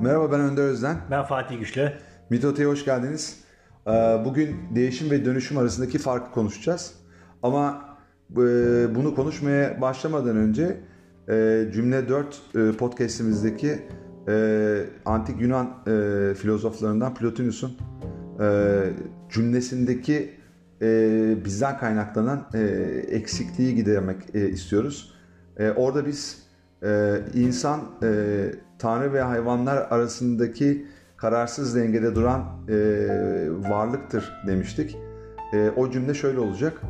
Merhaba ben Önder Özden. Ben Fatih Güçlü. Mitote'ye hoş geldiniz. Ee, Bugün değişim ve dönüşüm arasındaki farkı konuşacağız. Ama e, bunu konuşmaya başlamadan önce e, Cümle 4 e, podcastimizdeki antik Yunan filozoflarından Plotinus'un cümlesindeki bizden kaynaklanan eksikliği gidermek istiyoruz. Orada biz e, insan e, tanrı ve hayvanlar arasındaki kararsız dengede duran e, varlıktır demiştik. E, o cümle şöyle olacak.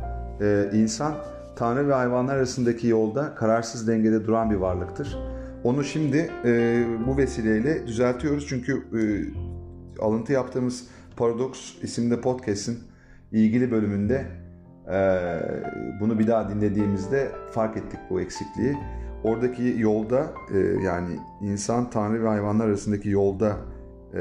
E, insan tanrı ve hayvanlar arasındaki yolda kararsız dengede duran bir varlıktır. Onu şimdi e, bu vesileyle düzeltiyoruz çünkü e, alıntı yaptığımız Paradox isimli podcast'in ilgili bölümünde e, bunu bir daha dinlediğimizde fark ettik bu eksikliği. Oradaki yolda e, yani insan, tanrı ve hayvanlar arasındaki yolda e,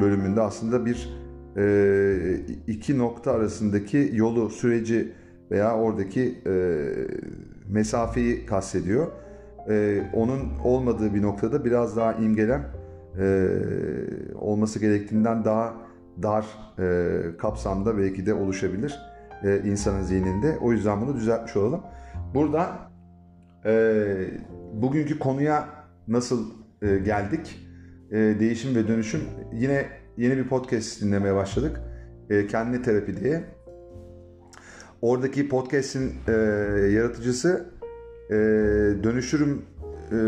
bölümünde aslında bir e, iki nokta arasındaki yolu, süreci veya oradaki e, mesafeyi kastediyor. E, onun olmadığı bir noktada biraz daha imgelem e, olması gerektiğinden daha dar e, kapsamda belki de oluşabilir e, insanın zihninde. O yüzden bunu düzeltmiş olalım. Burada e, bugünkü konuya nasıl e, geldik? E, değişim ve dönüşüm. Yine yeni bir podcast dinlemeye başladık. E, Kendine Terapi diye. Oradaki podcast'in e, yaratıcısı e, Dönüşürüm e,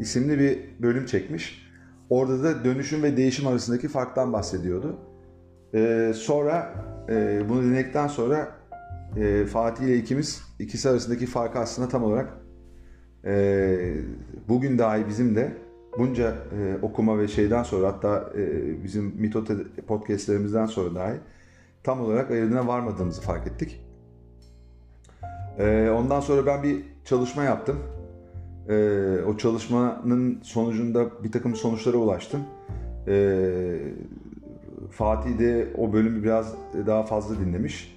isimli bir bölüm çekmiş. Orada da dönüşüm ve değişim arasındaki farktan bahsediyordu. E, sonra e, bunu dinledikten sonra e, Fatih ile ikimiz ikisi arasındaki farkı aslında tam olarak e, bugün dahi bizim de bunca e, okuma ve şeyden sonra hatta e, bizim Mitote podcastlerimizden sonra dahi tam olarak ayırdığına varmadığımızı fark ettik. E, ondan sonra ben bir çalışma yaptım. E, o çalışmanın sonucunda bir takım sonuçlara ulaştım. E, Fatih de o bölümü biraz daha fazla dinlemiş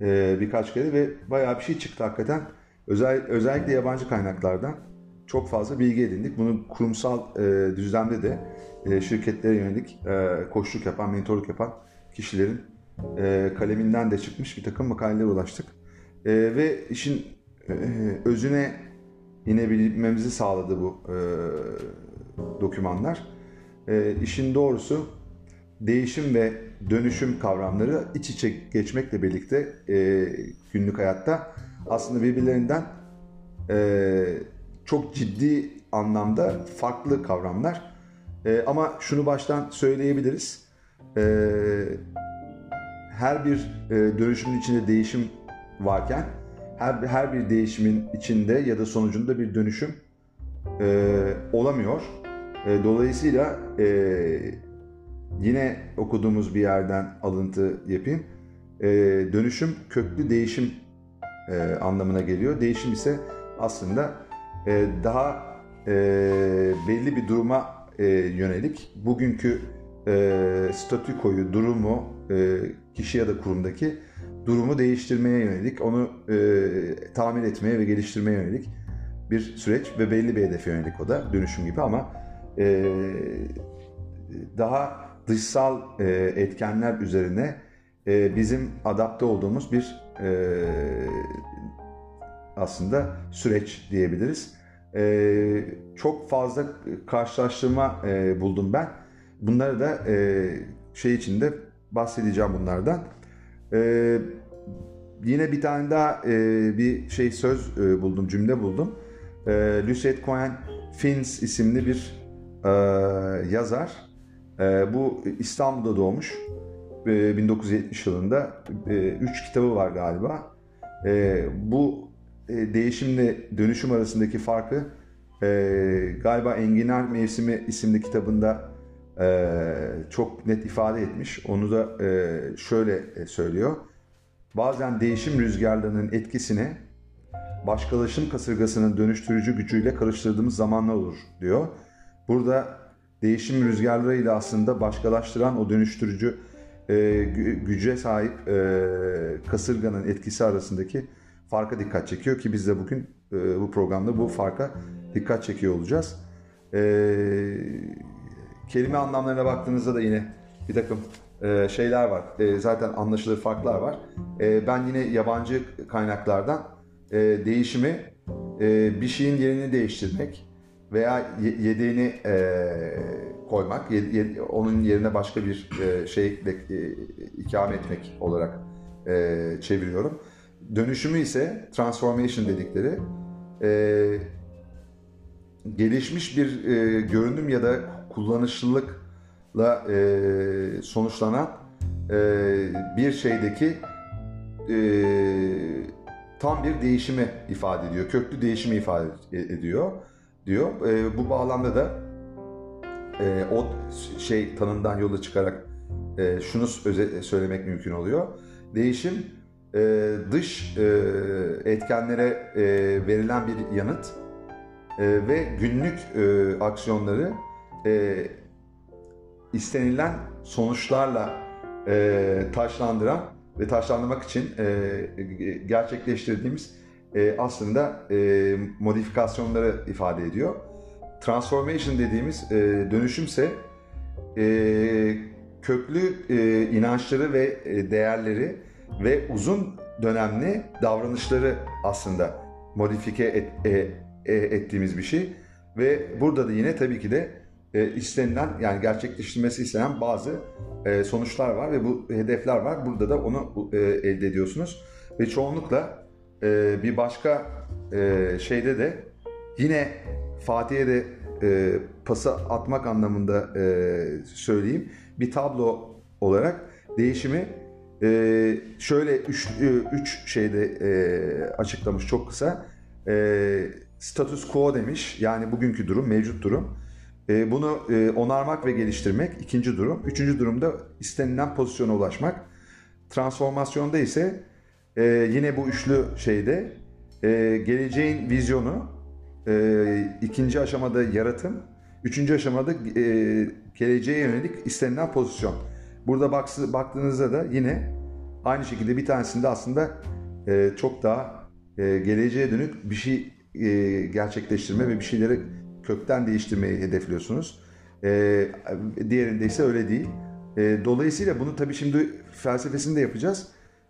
e, birkaç kere ve bayağı bir şey çıktı hakikaten. Özel, özellikle yabancı kaynaklardan çok fazla bilgi edindik. Bunu kurumsal e, düzlemde de e, şirketlere yönelik e, koçluk yapan, mentorluk yapan kişilerin e, kaleminden de çıkmış bir takım makalelere ulaştık. E, ve işin e, özüne inebilmemizi sağladı bu e, dokümanlar. E, işin doğrusu değişim ve dönüşüm kavramları iç içe geçmekle birlikte e, günlük hayatta aslında birbirlerinden e, çok ciddi anlamda farklı kavramlar. E, ama şunu baştan söyleyebiliriz. E, her bir e, dönüşümün içinde değişim varken her, her bir değişimin içinde ya da sonucunda bir dönüşüm e, olamıyor. E, dolayısıyla e, yine okuduğumuz bir yerden alıntı yapayım. E, dönüşüm köklü değişim e, anlamına geliyor. Değişim ise aslında e, daha e, belli bir duruma e, yönelik bugünkü e, statükoyu, durumu, e, kişi ya da kurumdaki durumu değiştirmeye yönelik, onu e, tamir etmeye ve geliştirmeye yönelik bir süreç ve belli bir hedefe yönelik o da dönüşüm gibi ama e, daha dışsal e, etkenler üzerine e, bizim adapte olduğumuz bir e, aslında süreç diyebiliriz. E, çok fazla karşılaştırma e, buldum ben. Bunları da e, şey içinde bahsedeceğim bunlardan. E, yine bir tane daha e, bir şey söz e, buldum, cümle buldum. E, Lucette Cohen Fins isimli bir e, yazar. E, bu İstanbul'da doğmuş. E, 1970 yılında. E, üç kitabı var galiba. E, bu e, değişimle dönüşüm arasındaki farkı e, galiba Enginar Mevsimi isimli kitabında e, çok net ifade etmiş. Onu da e, şöyle e, söylüyor. Bazen değişim rüzgarlarının etkisini başkalaşım kasırgasının dönüştürücü gücüyle karıştırdığımız zamanlar olur diyor. Burada değişim rüzgarlarıyla aslında başkalaştıran o dönüştürücü e, güce sahip e, kasırganın etkisi arasındaki farka dikkat çekiyor ki biz de bugün e, bu programda bu farka dikkat çekiyor olacağız. Kelime anlamlarına baktığınızda da yine bir takım şeyler var. Zaten anlaşılır farklar var. Ben yine yabancı kaynaklardan değişimi bir şeyin yerini değiştirmek veya ye- yedeğini koymak, onun yerine başka bir e, şey e, ikame etmek olarak e, çeviriyorum. Dönüşümü ise transformation dedikleri gelişmiş bir görünüm ya da kullanışlılıkla sonuçlanan bir şeydeki tam bir değişimi ifade ediyor. Köklü değişimi ifade ediyor diyor. Bu bağlamda da e, o şey tanımdan yola çıkarak e, şunu öze- söylemek mümkün oluyor. Değişim e, dış e, etkenlere e, verilen bir yanıt e, ve günlük e, aksiyonları e, istenilen sonuçlarla e, taşlandıran ve taşlandırmak için e, gerçekleştirdiğimiz e, aslında e, modifikasyonları ifade ediyor. Transformation dediğimiz e, dönüşümse e, köklü e, inançları ve e, değerleri ve uzun dönemli davranışları aslında modifike et, e, e, ettiğimiz bir şey ve burada da yine tabii ki de e, istenilen yani gerçekleştirilmesi istenen bazı e, sonuçlar var ve bu hedefler var. Burada da onu e, elde ediyorsunuz ve çoğunlukla e, bir başka e, şeyde de yine Fatih'e de e, pası atmak anlamında e, söyleyeyim. Bir tablo olarak değişimi e, şöyle üç, e, üç şeyde e, açıklamış çok kısa. E, status quo demiş yani bugünkü durum, mevcut durum. E, bunu e, onarmak ve geliştirmek ikinci durum. Üçüncü durumda istenilen pozisyona ulaşmak. Transformasyonda ise e, yine bu üçlü şeyde e, geleceğin vizyonu, e, ikinci aşamada yaratım, üçüncü aşamada e, geleceğe yönelik istenilen pozisyon. Burada baksı- baktığınızda da yine aynı şekilde bir tanesinde aslında e, çok daha e, geleceğe dönük bir şey e, gerçekleştirme ve bir şeyleri kökten değiştirmeyi hedefliyorsunuz. E, diğerinde ise öyle değil. E, dolayısıyla bunu tabii şimdi felsefesini de yapacağız.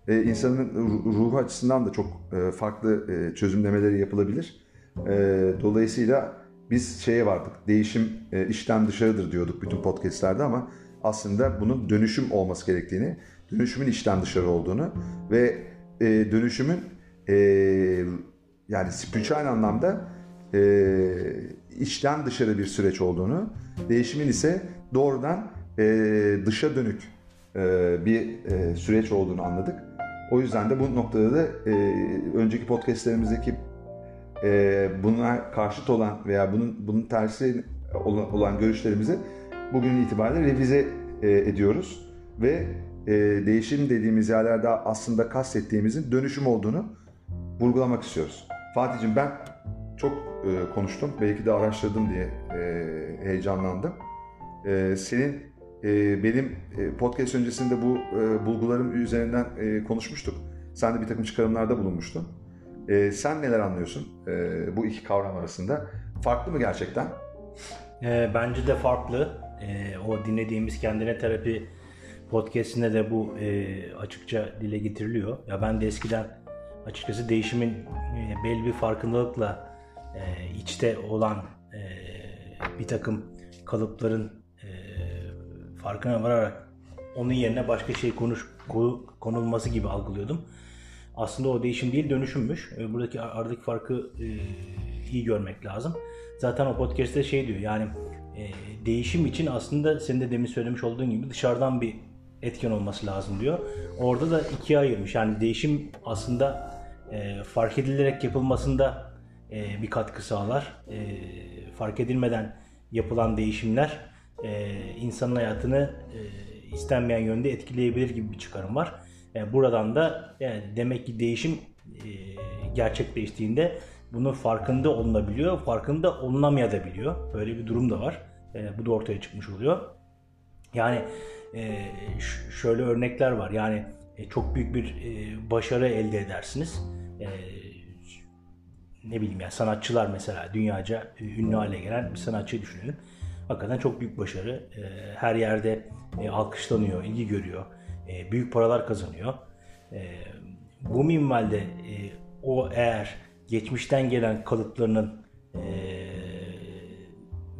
E, insanın ru- ruhu açısından da çok e, farklı e, çözümlemeleri yapılabilir. E, dolayısıyla biz şeye vardık, değişim e, içten dışarıdır diyorduk bütün podcastlerde ama aslında bunun dönüşüm olması gerektiğini, dönüşümün içten dışarı olduğunu ve e, dönüşümün e, yani spiritüel anlamda e, içten dışarı bir süreç olduğunu, değişimin ise doğrudan e, dışa dönük e, bir e, süreç olduğunu anladık. O yüzden de bu noktada da e, önceki podcastlerimizdeki e, buna karşıt olan veya bunun bunun tersi olan, olan görüşlerimizi bugün itibariyle revize e, ediyoruz ve e, değişim dediğimiz yerlerde aslında kastettiğimizin dönüşüm olduğunu vurgulamak istiyoruz. Fatih'cim ben çok e, konuştum. Belki de araştırdım diye e, heyecanlandım. E, senin e, benim e, podcast öncesinde bu e, bulgularım üzerinden e, konuşmuştuk. Sen de bir takım çıkarımlarda bulunmuştun. E, sen neler anlıyorsun e, bu iki kavram arasında? Farklı mı gerçekten? E, bence de farklı. E, o dinlediğimiz kendine terapi podcastinde de bu e, açıkça dile getiriliyor. Ya ben de eskiden açıkçası değişimin e, belli bir farkındalıkla e, içte olan e, bir takım kalıpların e, farkına vararak onun yerine başka şey konuş konu- konulması gibi algılıyordum. Aslında o değişim değil dönüşümmüş. E, Buradaki aradaki farkı e, iyi görmek lazım. Zaten o podcast'te şey diyor yani e, değişim için aslında senin de demin söylemiş olduğun gibi dışarıdan bir etken olması lazım diyor. Orada da ikiye ayırmış. Yani değişim aslında e, fark edilerek yapılmasında bir katkı sağlar. E, fark edilmeden yapılan değişimler insanın hayatını istenmeyen yönde etkileyebilir gibi bir çıkarım var. E, buradan da yani demek ki değişim e, gerçekleştiğinde bunun farkında olunabiliyor, farkında olunamayabiliyor. Böyle bir durum da var. E, bu da ortaya çıkmış oluyor. Yani e, şöyle örnekler var. Yani e, çok büyük bir e, başarı elde edersiniz. E, ne bileyim ya sanatçılar mesela dünyaca ünlü hale gelen bir sanatçı düşünelim. hakikaten çok büyük başarı. E, her yerde e, alkışlanıyor, ilgi görüyor, e, büyük paralar kazanıyor. E, bu minvalde e, o eğer geçmişten gelen kalıplarının e,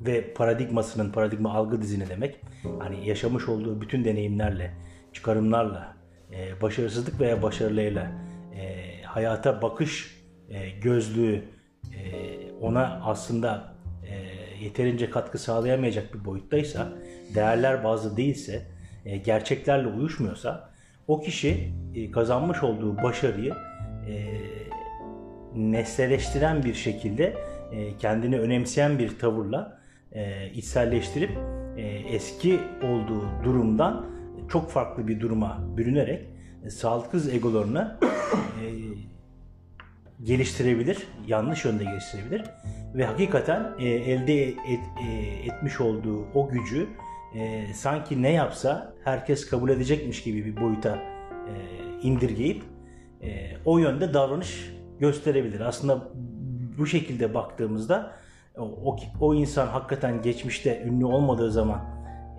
ve paradigmasının, paradigma algı dizini demek, hani yaşamış olduğu bütün deneyimlerle, çıkarımlarla, e, başarısızlık veya başarılarıyla e, hayata bakış e, gözlüğü e, ona aslında e, yeterince katkı sağlayamayacak bir boyuttaysa, değerler bazı değilse, e, gerçeklerle uyuşmuyorsa, o kişi e, kazanmış olduğu başarıyı e, nesneleştiren bir şekilde e, kendini önemseyen bir tavırla e, içselleştirip eski olduğu durumdan çok farklı bir duruma bürünerek sağlıksız egolarını geliştirebilir, yanlış yönde geliştirebilir ve hakikaten elde et, etmiş olduğu o gücü e, sanki ne yapsa herkes kabul edecekmiş gibi bir boyuta e, indirgeyip e, o yönde davranış gösterebilir. Aslında bu şekilde baktığımızda o, o, insan hakikaten geçmişte ünlü olmadığı zaman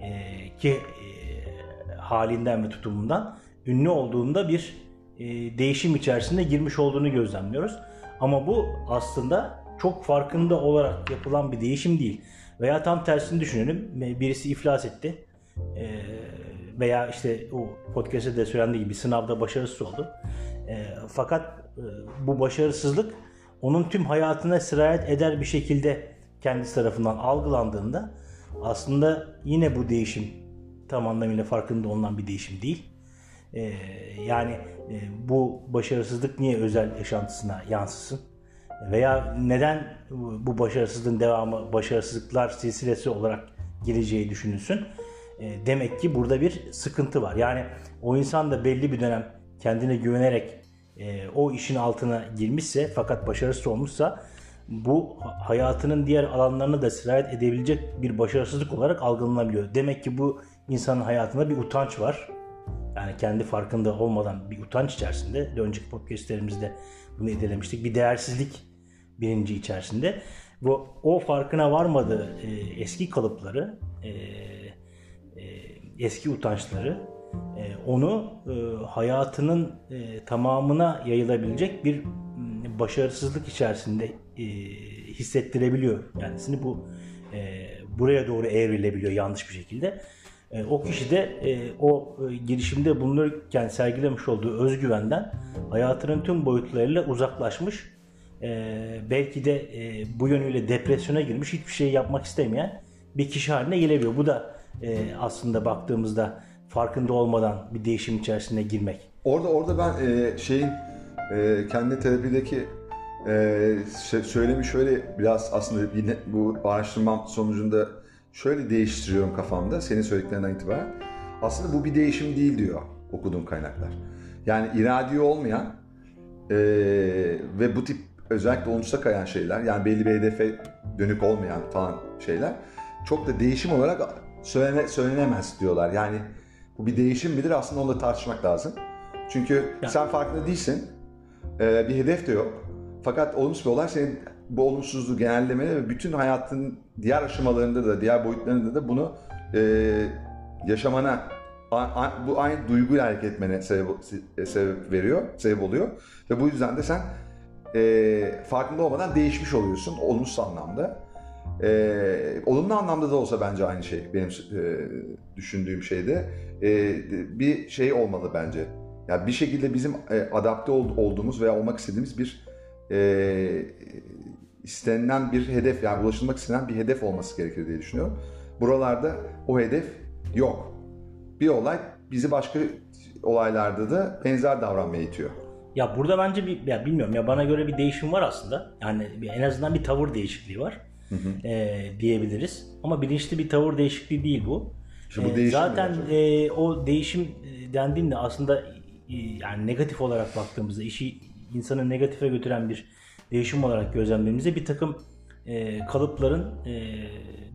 e, ki e, halinden ve tutumundan ünlü olduğunda bir e, değişim içerisinde girmiş olduğunu gözlemliyoruz. Ama bu aslında çok farkında olarak yapılan bir değişim değil. Veya tam tersini düşünelim. Birisi iflas etti. E, veya işte o podcast'te de söylendiği gibi sınavda başarısız oldu. E, fakat e, bu başarısızlık onun tüm hayatına sirayet eder bir şekilde kendisi tarafından algılandığında aslında yine bu değişim tam anlamıyla farkında olunan bir değişim değil. Ee, yani e, bu başarısızlık niye özel yaşantısına yansısın? Veya neden bu başarısızlığın devamı başarısızlıklar silsilesi olarak geleceği düşünülsün? E, demek ki burada bir sıkıntı var. Yani o insan da belli bir dönem kendine güvenerek e, o işin altına girmişse fakat başarısız olmuşsa bu hayatının diğer alanlarına da sirayet edebilecek bir başarısızlık olarak algılanabiliyor. Demek ki bu insanın hayatında bir utanç var. Yani kendi farkında olmadan bir utanç içerisinde. De önceki podcastlerimizde bunu edelemiştik. Bir değersizlik birinci içerisinde. Bu o farkına varmadığı e, eski kalıpları, e, e, eski utançları e, onu e, hayatının e, tamamına yayılabilecek bir başarısızlık içerisinde e, hissettirebiliyor kendisini. Bu e, buraya doğru evrilebiliyor yanlış bir şekilde. E, o kişi de e, o e, girişimde bulunurken sergilemiş olduğu özgüvenden hayatının tüm boyutlarıyla uzaklaşmış. E, belki de e, bu yönüyle depresyona girmiş, hiçbir şey yapmak istemeyen bir kişi haline gelebiliyor. Bu da e, aslında baktığımızda farkında olmadan bir değişim içerisine girmek. Orada orada ben e, şeyin e, kendi terapideki e, söylemi şöyle biraz aslında yine bu araştırmam sonucunda şöyle değiştiriyorum kafamda senin söylediklerinden itibaren. Aslında bu bir değişim değil diyor okuduğum kaynaklar. Yani iradi olmayan e, ve bu tip özellikle olumsuza kayan şeyler yani belli bir hedefe dönük olmayan falan şeyler çok da değişim olarak söylene, söylenemez diyorlar. Yani bu bir değişim midir aslında onu da tartışmak lazım. Çünkü ya. sen farkında değilsin. Ee, bir hedef de yok. Fakat olumsuz bir olay senin bu olumsuzluğu genellemene ve bütün hayatın diğer aşamalarında da, diğer boyutlarında da bunu e, yaşamana, a, a, bu aynı duyguyla hareket etmene sebep, sebep veriyor, sebep oluyor. Ve bu yüzden de sen e, farkında olmadan değişmiş oluyorsun olumsuz anlamda. E, olumlu anlamda da olsa bence aynı şey benim e, düşündüğüm şeyde e, bir şey olmalı bence. Yani bir şekilde bizim e, adapte ol, olduğumuz veya olmak istediğimiz bir e, istenilen bir hedef yani ulaşılmak istenen bir hedef olması gerekir diye düşünüyorum. Buralarda o hedef yok. Bir olay bizi başka olaylarda da benzer davranmaya itiyor. Ya burada bence bir ya bilmiyorum ya bana göre bir değişim var aslında. Yani en azından bir tavır değişikliği var. Hı hı. E, diyebiliriz. Ama bilinçli bir tavır değişikliği değil bu. İşte bu e, zaten e, o değişim dendiğinde aslında e, yani negatif olarak baktığımızda işi insanı negatife götüren bir değişim olarak gözlemlediğimizde bir takım e, kalıpların e,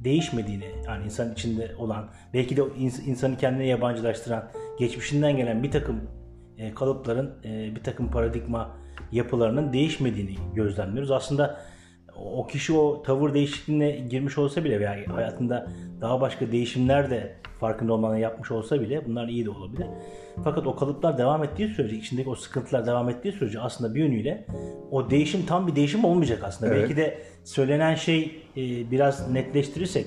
değişmediğini yani insan içinde olan belki de insanı kendine yabancılaştıran geçmişinden gelen bir takım e, kalıpların e, bir takım paradigma yapılarının değişmediğini gözlemliyoruz. Aslında o kişi o tavır değişikliğine girmiş olsa bile veya hayatında daha başka değişimler de farkında olmadan yapmış olsa bile bunlar iyi de olabilir. Fakat o kalıplar devam ettiği sürece, içindeki o sıkıntılar devam ettiği sürece aslında bir yönüyle o değişim tam bir değişim olmayacak aslında. Evet. Belki de söylenen şey e, biraz netleştirirsek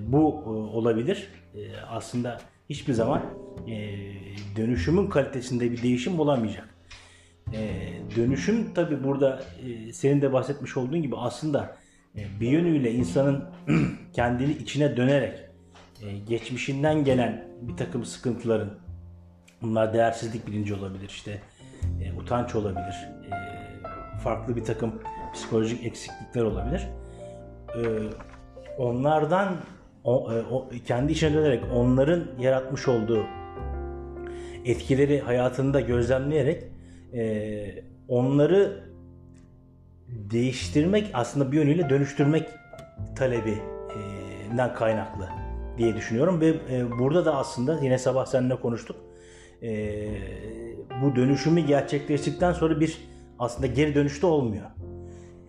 bu olabilir. Aslında hiçbir zaman e, dönüşümün kalitesinde bir değişim olamayacak. E, dönüşüm tabi burada e, senin de bahsetmiş olduğun gibi aslında e, bir yönüyle insanın kendini içine dönerek e, geçmişinden gelen bir takım sıkıntıların bunlar değersizlik bilinci olabilir işte e, utanç olabilir e, farklı bir takım psikolojik eksiklikler olabilir. E, onlardan o, e, o, kendi içine dönerek onların yaratmış olduğu etkileri hayatında gözlemleyerek e, onları değiştirmek aslında bir yönüyle dönüştürmek talebinden kaynaklı diye düşünüyorum ve e, burada da aslında yine sabah seninle konuştuk. E, bu dönüşümü gerçekleştikten sonra bir aslında geri dönüşte olmuyor.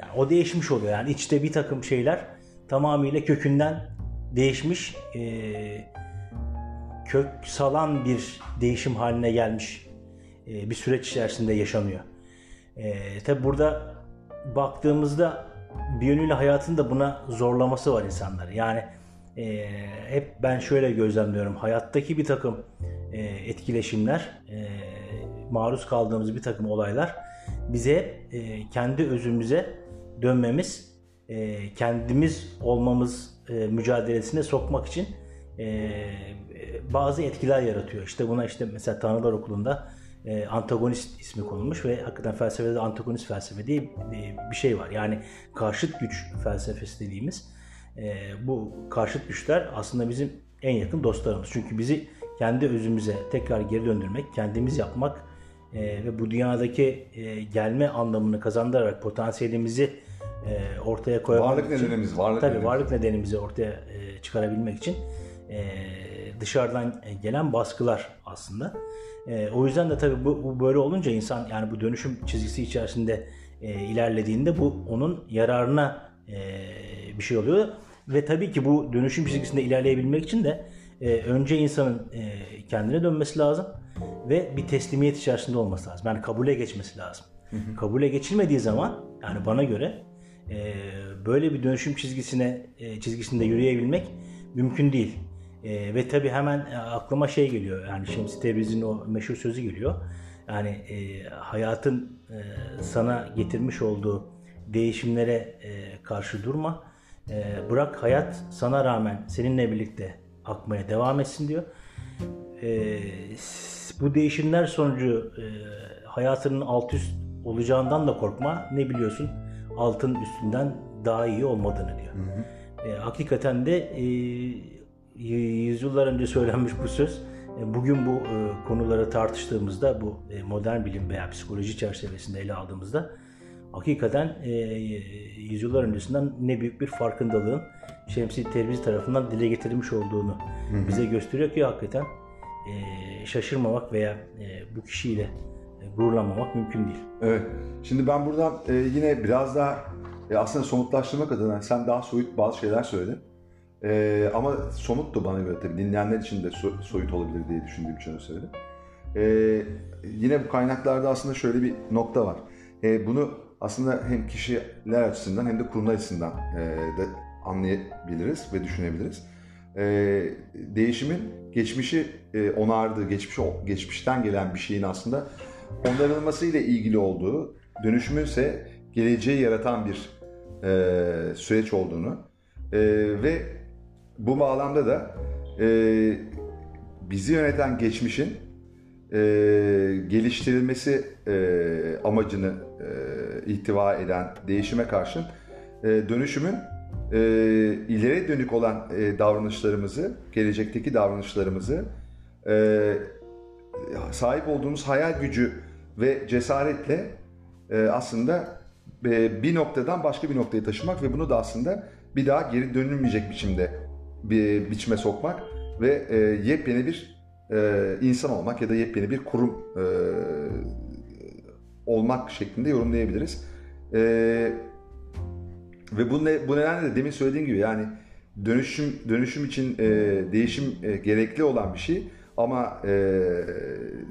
Yani o değişmiş oluyor. Yani içte bir takım şeyler tamamıyla kökünden değişmiş, e, kök salan bir değişim haline gelmiş e, bir süreç içerisinde yaşanıyor. E, Tabi burada baktığımızda bir yönüyle hayatın da buna zorlaması var insanları. Yani e, hep ben şöyle gözlemliyorum. Hayattaki bir takım e, etkileşimler, e, maruz kaldığımız bir takım olaylar bize e, kendi özümüze dönmemiz, e, kendimiz olmamız e, mücadelesine sokmak için e, bazı etkiler yaratıyor. İşte buna işte mesela Tanrılar Okulu'nda e, antagonist ismi konulmuş ve hakikaten felsefede de antagonist felsefe diye bir şey var. Yani karşıt güç felsefesi dediğimiz bu karşıt güçler aslında bizim en yakın dostlarımız. Çünkü bizi kendi özümüze tekrar geri döndürmek, kendimiz yapmak ve bu dünyadaki gelme anlamını kazandırarak potansiyelimizi e, ortaya koyabilmek Varlık için, nedenimiz, varlık tabii nedenimiz. varlık nedenimizi ortaya e, çıkarabilmek için e, dışarıdan gelen baskılar aslında. E, o yüzden de tabii bu, bu böyle olunca insan yani bu dönüşüm çizgisi içerisinde e, ilerlediğinde bu onun yararına e, bir şey oluyor. Ve tabii ki bu dönüşüm çizgisinde ilerleyebilmek için de e, önce insanın e, kendine dönmesi lazım ve bir teslimiyet içerisinde olması lazım. Yani kabule geçmesi lazım. Kabule geçilmediği zaman yani bana göre e, böyle bir dönüşüm çizgisine e, çizgisinde yürüyebilmek mümkün değil. E, ve tabii hemen e, aklıma şey geliyor. Yani Şemsi Tebriz'in o meşhur sözü geliyor. Yani e, hayatın e, sana getirmiş olduğu değişimlere e, karşı durma. E, bırak hayat sana rağmen seninle birlikte akmaya devam etsin diyor. E, bu değişimler sonucu e, hayatının alt üst olacağından da korkma. Ne biliyorsun? Altın üstünden daha iyi olmadığını diyor. E, hakikaten de e, yüzyıllar önce söylenmiş bu söz. E, bugün bu e, konuları tartıştığımızda, bu e, modern bilim veya psikoloji çerçevesinde ele aldığımızda hakikaten e, yüzyıllar öncesinden ne büyük bir farkındalığın Şemsi Terbiz tarafından dile getirilmiş olduğunu bize gösteriyor ki hakikaten e, şaşırmamak veya e, bu kişiyle gururlanmamak mümkün değil. Evet. Şimdi ben buradan e, yine biraz daha e, aslında somutlaştırmak adına sen daha soyut bazı şeyler söyledin. E, ama somut da bana göre tabii dinleyenler için de so- soyut olabilir diye düşündüğüm için öyle söyledim. E, yine bu kaynaklarda aslında şöyle bir nokta var. E, bunu aslında hem kişiler açısından hem de kurumlar açısından e, de anlayabiliriz ve düşünebiliriz. E, değişimin geçmişi e, onardığı, geçmişi, geçmişten gelen bir şeyin aslında onarılması ile ilgili olduğu, dönüşümün ise geleceği yaratan bir e, süreç olduğunu e, ve bu bağlamda da e, bizi yöneten geçmişin e, geliştirilmesi e, amacını e, ihtiva eden değişime karşın e, dönüşümün e, ileri dönük olan e, davranışlarımızı, gelecekteki davranışlarımızı e, sahip olduğumuz hayal gücü ve cesaretle e, aslında e, bir noktadan başka bir noktaya taşımak ve bunu da aslında bir daha geri dönülmeyecek biçimde bir biçime sokmak ve e, yepyeni bir e, insan olmak ya da yepyeni bir kurum e, olmak şeklinde yorumlayabiliriz. E, Ve bu, ne, bu nedenle de demin söylediğim gibi yani dönüşüm dönüşüm için e, değişim e, gerekli olan bir şey ama e,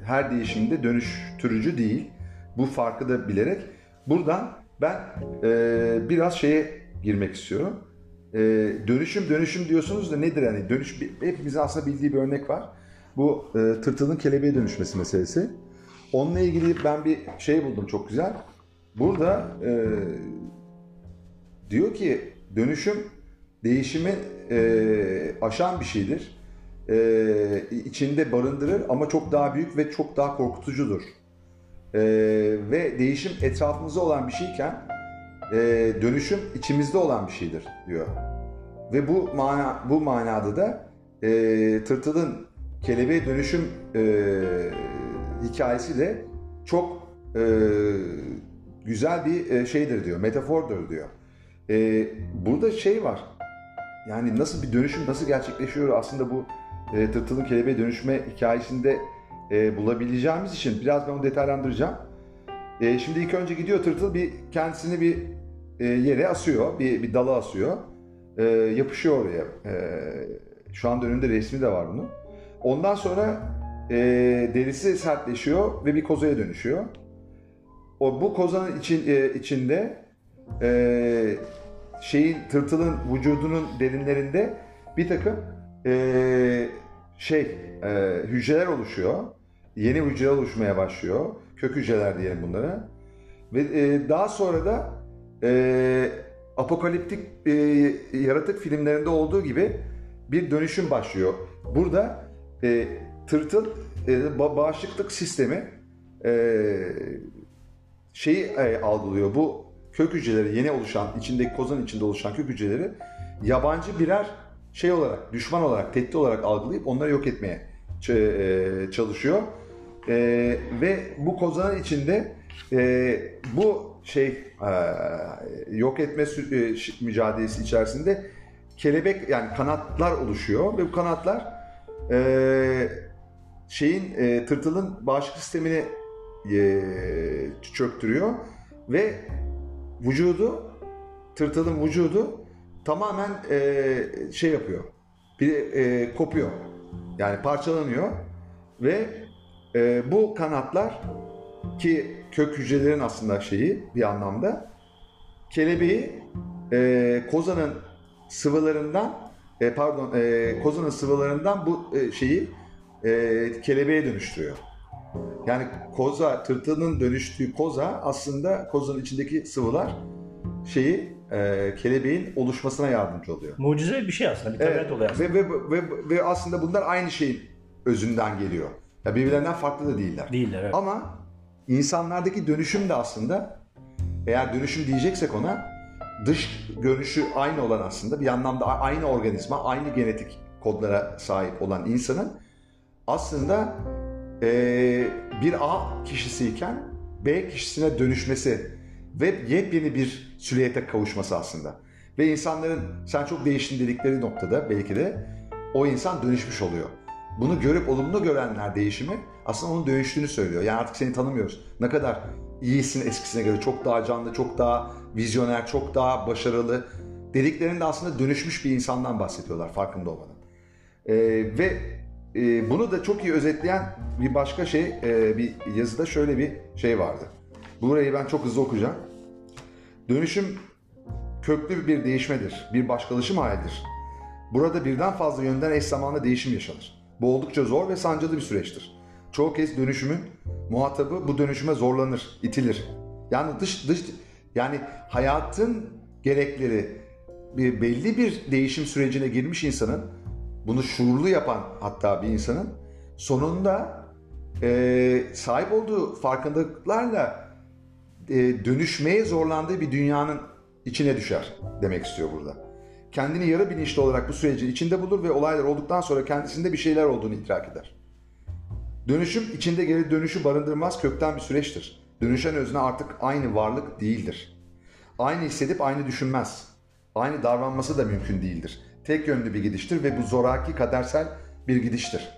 her değişimde dönüştürücü değil. Bu farkı da bilerek buradan ben e, biraz şeye girmek istiyorum. E, dönüşüm dönüşüm diyorsunuz da nedir hani dönüş hepimizin aslında bildiği bir örnek var. Bu e, tırtılın kelebeğe dönüşmesi meselesi. Onunla ilgili ben bir şey buldum çok güzel. Burada e, diyor ki dönüşüm değişimi e, aşan bir şeydir. E, içinde barındırır ama çok daha büyük ve çok daha korkutucudur. E, ve değişim etrafımızda olan bir şeyken e, dönüşüm içimizde olan bir şeydir diyor. Ve bu mana bu manada da e, tırtılın kelebeğe dönüşüm e, hikayesi de çok e, güzel bir e, şeydir diyor, metafordur diyor. E, burada şey var, yani nasıl bir dönüşüm nasıl gerçekleşiyor aslında bu e, tırtılın kelebeğe dönüşme hikayesinde e, bulabileceğimiz için biraz ben onu detaylandıracağım. E, şimdi ilk önce gidiyor tırtıl bir kendisini bir e, yere asıyor, bir, bir dala asıyor. E, yapışıyor oraya. E, şu anda önünde resmi de var bunun. Ondan sonra e, derisi sertleşiyor ve bir kozaya dönüşüyor. O bu kozanın için e, içinde e, şeyin tırtılın vücudunun derinlerinde bir takım e, şey e, hücreler oluşuyor. Yeni hücreler oluşmaya başlıyor. Kök hücreler diyelim bunlara. Ve e, daha sonra da e, apokaliptik e, yaratık filmlerinde olduğu gibi bir dönüşüm başlıyor. Burada e, tırtıl e, bağışıklık sistemi e, şeyi e, algılıyor. Bu kök hücreleri yeni oluşan, içindeki kozan içinde oluşan kök hücreleri yabancı birer şey olarak, düşman olarak, tehdit olarak algılayıp onları yok etmeye e, çalışıyor. E, ve bu kozanın içinde e, bu şey e, yok etme e, mücadelesi içerisinde kelebek yani kanatlar oluşuyor ve bu kanatlar e, şeyin e, tırtılın bağışıklık sistemini e, çöktürüyor ve vücudu tırtılın vücudu tamamen e, şey yapıyor. Bir e, kopuyor. Yani parçalanıyor ve e, bu kanatlar ki kök hücrelerin aslında şeyi bir anlamda kelebeği e, kozanın sıvılarından e, pardon e, kozanın sıvılarından bu e, şeyi e, kelebeğe dönüştürüyor. Yani koza, tırtılın dönüştüğü koza aslında kozanın içindeki sıvılar şeyi e, kelebeğin oluşmasına yardımcı oluyor. Mucize bir şey aslında, bir tabiat evet. oluyor aslında. Ve, ve, ve, ve aslında bunlar aynı şeyin özünden geliyor. Ya birbirlerinden farklı da değiller. Değiller evet. Ama insanlardaki dönüşüm de aslında eğer dönüşüm diyeceksek ona dış görünüşü aynı olan aslında bir anlamda aynı organizma, aynı genetik kodlara sahip olan insanın aslında e, bir A kişisiyken B kişisine dönüşmesi ve yepyeni bir süliyete kavuşması aslında. Ve insanların sen çok değiştin dedikleri noktada belki de o insan dönüşmüş oluyor. Bunu görüp olumlu görenler değişimi aslında onun dönüştüğünü söylüyor. Yani artık seni tanımıyoruz. Ne kadar iyisin eskisine göre. Çok daha canlı, çok daha vizyoner, çok daha başarılı dediklerinde aslında dönüşmüş bir insandan bahsediyorlar farkında olmadan. Ee, ve e, bunu da çok iyi özetleyen bir başka şey, e, bir yazıda şöyle bir şey vardı. Burayı ben çok hızlı okuyacağım. Dönüşüm köklü bir değişmedir, bir başkalaşım halidir. Burada birden fazla yönden eş zamanlı değişim yaşanır. Bu oldukça zor ve sancılı bir süreçtir. Çoğu kez dönüşümün muhatabı bu dönüşüme zorlanır, itilir. Yani dış dış yani hayatın gerekleri bir belli bir değişim sürecine girmiş insanın bunu şuurlu yapan hatta bir insanın sonunda e, sahip olduğu farkındalıklarla e, dönüşmeye zorlandığı bir dünyanın içine düşer demek istiyor burada. Kendini yarı bilinçli olarak bu sürecin içinde bulur ve olaylar olduktan sonra kendisinde bir şeyler olduğunu idrak eder. Dönüşüm içinde geri dönüşü barındırmaz kökten bir süreçtir. Dönüşen özne artık aynı varlık değildir. Aynı hissedip aynı düşünmez. Aynı davranması da mümkün değildir. Tek yönlü bir gidiştir ve bu zoraki kadersel bir gidiştir.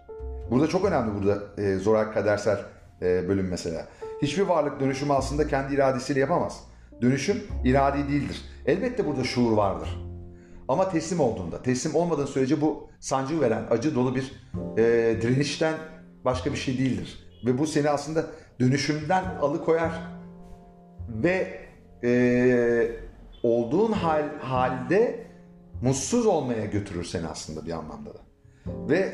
Burada çok önemli burada e, zoraki kadersel e, bölüm mesela. Hiçbir varlık dönüşümü aslında kendi iradesiyle yapamaz. Dönüşüm iradi değildir. Elbette burada şuur vardır. Ama teslim olduğunda, teslim olmadığın sürece bu sancı veren, acı dolu bir e, direnişten başka bir şey değildir. Ve bu seni aslında dönüşümden alıkoyar ve e, olduğun hal halde mutsuz olmaya götürür seni aslında bir anlamda da. Ve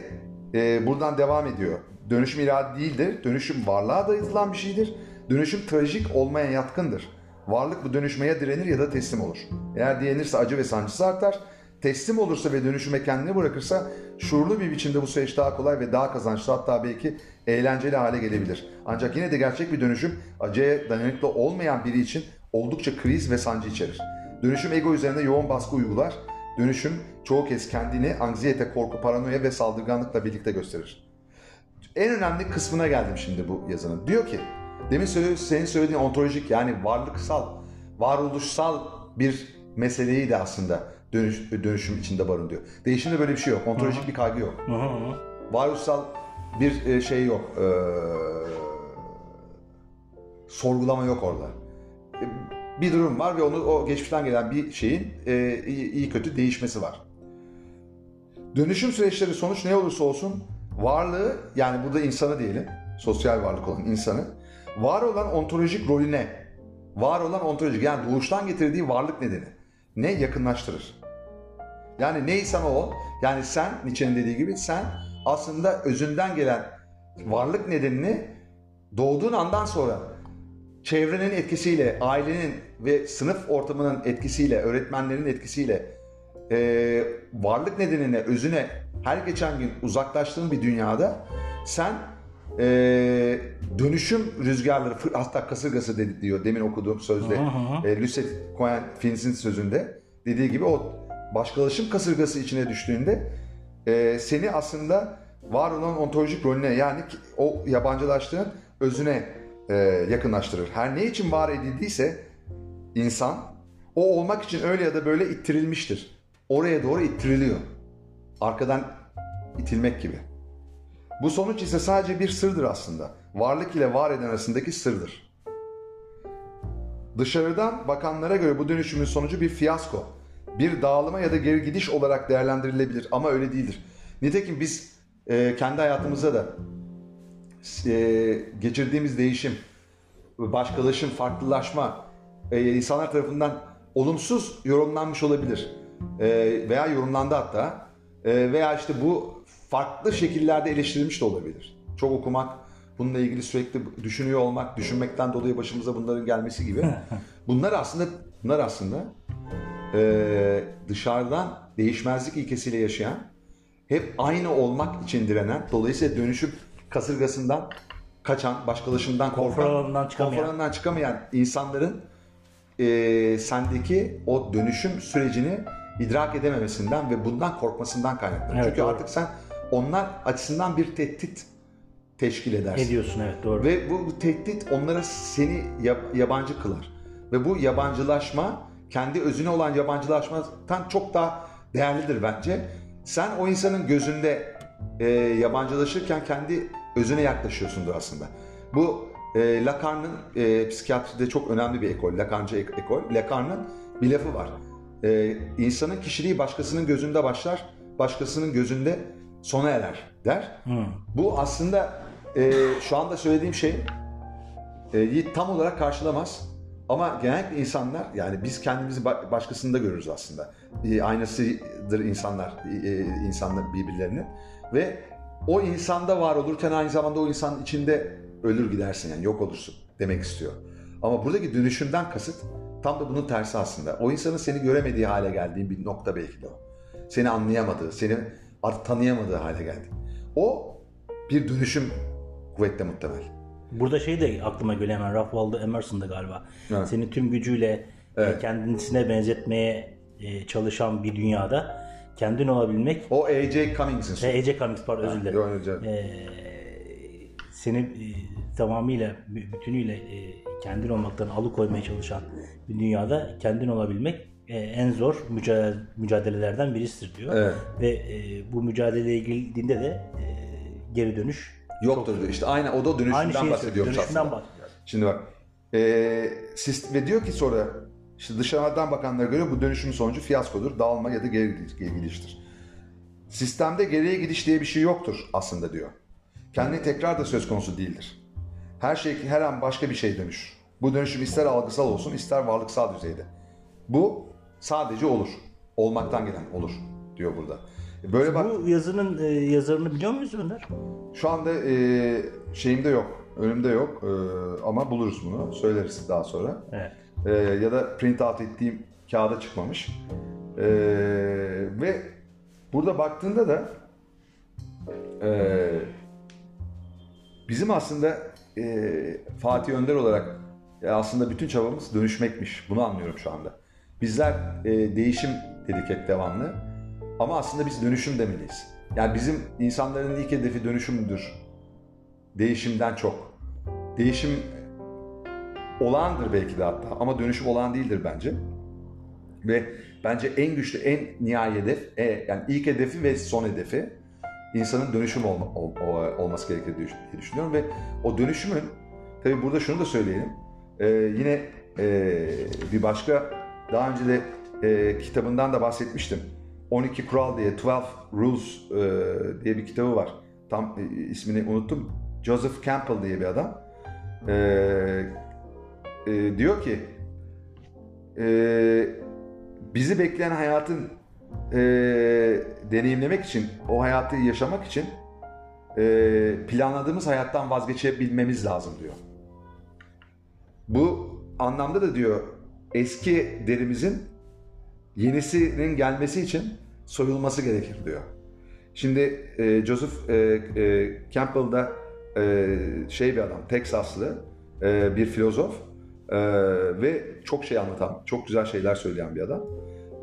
e, buradan devam ediyor. Dönüşüm irade değildir. Dönüşüm varlığa dayatılan bir şeydir. Dönüşüm trajik olmaya yatkındır. Varlık bu dönüşmeye direnir ya da teslim olur. Eğer direnirse acı ve sancısı artar. Teslim olursa ve dönüşüme kendini bırakırsa şuurlu bir biçimde bu süreç daha kolay ve daha kazançlı hatta belki eğlenceli hale gelebilir. Ancak yine de gerçek bir dönüşüm acıya dayanıklı olmayan biri için oldukça kriz ve sancı içerir. Dönüşüm ego üzerinde yoğun baskı uygular. Dönüşüm çoğu kez kendini anksiyete, korku, paranoya ve saldırganlıkla birlikte gösterir. En önemli kısmına geldim şimdi bu yazının. Diyor ki, demin senin söylediğin ontolojik yani varlıksal, varoluşsal bir meseleyi de aslında dönüş, dönüşüm içinde barındırıyor. Değişimde böyle bir şey yok. Ontolojik bir kaygı yok. Hı. Varoluşsal bir e, şey yok. Ee, sorgulama yok orada. E, Bir durum var ve onu o geçmişten gelen bir şeyin e, iyi, iyi kötü değişmesi var. Dönüşüm süreçleri sonuç ne olursa olsun varlığı yani burada insanı diyelim, sosyal varlık olan insanı var olan ontolojik rolüne, var olan ontolojik yani doğuştan getirdiği varlık nedeni ne yakınlaştırır. Yani neysen o, yani sen Nietzsche'nin dediği gibi sen aslında özünden gelen varlık nedenini doğduğun andan sonra çevrenin etkisiyle, ailenin ve sınıf ortamının etkisiyle, öğretmenlerin etkisiyle e, varlık nedenine, özüne her geçen gün uzaklaştığın bir dünyada sen e, dönüşüm rüzgarları, hatta kasırgası dedi, diyor demin okuduğum sözde, hı. e, Lucid Cohen Finn's'in sözünde dediği gibi o başkalaşım kasırgası içine düştüğünde e, seni aslında var olan ontolojik rolüne yani o yabancılaştığın özüne e, yakınlaştırır. Her ne için var edildiyse insan o olmak için öyle ya da böyle ittirilmiştir. Oraya doğru ittiriliyor. Arkadan itilmek gibi. Bu sonuç ise sadece bir sırdır aslında. Varlık ile var eden arasındaki sırdır. Dışarıdan bakanlara göre bu dönüşümün sonucu bir fiyasko, bir dağılıma ya da geri gidiş olarak değerlendirilebilir ama öyle değildir. Nitekim biz e, kendi hayatımızda da e, geçirdiğimiz değişim, başkalaşım, farklılaşma e, insanlar tarafından olumsuz yorumlanmış olabilir. E, veya yorumlandı hatta. E, veya işte bu farklı şekillerde eleştirilmiş de olabilir. Çok okumak, bununla ilgili sürekli düşünüyor olmak, düşünmekten dolayı başımıza bunların gelmesi gibi. Bunlar aslında bunlar aslında e, dışarıdan değişmezlik ilkesiyle yaşayan, hep aynı olmak için direnen, dolayısıyla dönüşüm kasırgasından kaçan, başkalaşımdan korkan, Konfor çıkamayan. konfor çıkamayan insanların e, sendeki o dönüşüm sürecini idrak edememesinden ve bundan korkmasından kaynaklanır. Evet, Çünkü doğru. artık sen onlar açısından bir tehdit teşkil edersin. Ne diyorsun evet doğru. Ve bu, bu tehdit onlara seni yab- yabancı kılar. Ve bu yabancılaşma kendi özüne olan yabancılaşmadan çok daha değerlidir bence. Sen o insanın gözünde e, yabancılaşırken kendi özüne yaklaşıyorsundur aslında. Bu e, Lacan'ın e, psikiyatride çok önemli bir ekol, Lacancı ek- ekol. Lacan'ın bir lafı var. E, insanın kişiliği başkasının gözünde başlar, başkasının gözünde sona erer der. Hı. Bu aslında e, şu anda söylediğim şey e, tam olarak karşılamaz. Ama genellikle insanlar yani biz kendimizi ba- başkasında görürüz aslında. E, aynasıdır insanlar, e, insanlar birbirlerinin ve o insanda var olurken aynı zamanda o insanın içinde ölür gidersin yani yok olursun demek istiyor. Ama buradaki dönüşümden kasıt tam da bunun tersi aslında. O insanın seni göremediği hale geldiğin bir nokta belki de o. Seni anlayamadığı, seni artık tanıyamadığı hale geldi. O bir dönüşüm kuvvetle muhtemel. Burada şey de aklıma geliyor hemen Ralph Waldo Emerson'da galiba. Evet. Seni tüm gücüyle e, kendisine benzetmeye e, çalışan bir dünyada kendin olabilmek O A.J. Cummings'in sözü. Ece Cummings pardon özür dilerim. Yok, yok, yok. E, seni e, tamamıyla bü- bütünüyle e, kendin olmaktan alıkoymaya çalışan bir dünyada kendin olabilmek e, en zor mücadele, mücadelelerden birisidir diyor. Evet. Ve e, bu mücadeleye girdiğinde de e, geri dönüş Yoktur diyor. İşte aynı o da dönüşümden aynı şeyi bahsediyormuş dönüşümden aslında. bahsediyor. Şimdi bak E, ve diyor ki sonra işte dışarıdan bakanlara göre bu dönüşümün sonucu fiyaskodur, dağılma ya da geri gidiştir. Sistemde geriye gidiş diye bir şey yoktur aslında diyor. Kendi tekrar da söz konusu değildir. Her şey her an başka bir şey dönüşür. Bu dönüşüm ister algısal olsun ister varlıksal düzeyde. Bu sadece olur. Olmaktan gelen olur diyor burada. Böyle bak. Bu yazının e, yazarını biliyor muyuz Önder? Şu anda e, şeyimde yok. Önümde yok. E, ama buluruz bunu. Söyleriz daha sonra. Evet. E, ya da print out ettiğim kağıda çıkmamış. E, ve burada baktığında da e, bizim aslında e, Fatih Önder olarak e, aslında bütün çabamız dönüşmekmiş. Bunu anlıyorum şu anda. Bizler e, değişim dedik hep devamlı. Ama aslında biz dönüşüm demeliyiz. Yani bizim insanların ilk hedefi dönüşümdür. Değişimden çok. Değişim olağandır belki de hatta ama dönüşüm olağan değildir bence. Ve bence en güçlü, en nihai hedef, e, yani ilk hedefi ve son hedefi insanın dönüşüm olma, ol, olması gerekir diye düşünüyorum. Ve o dönüşümün, tabi burada şunu da söyleyelim, e, yine e, bir başka, daha önce de e, kitabından da bahsetmiştim 12 Kural diye 12 Rules e, diye bir kitabı var. Tam e, ismini unuttum. Joseph Campbell diye bir adam. E, e, diyor ki e, bizi bekleyen hayatın e, deneyimlemek için, o hayatı yaşamak için e, planladığımız hayattan vazgeçebilmemiz lazım diyor. Bu anlamda da diyor eski derimizin yenisinin gelmesi için soyulması gerekir diyor. Şimdi e, Joseph e, e, Campbell da e, şey bir adam, Teksaslı e, bir filozof e, ve çok şey anlatan, çok güzel şeyler söyleyen bir adam.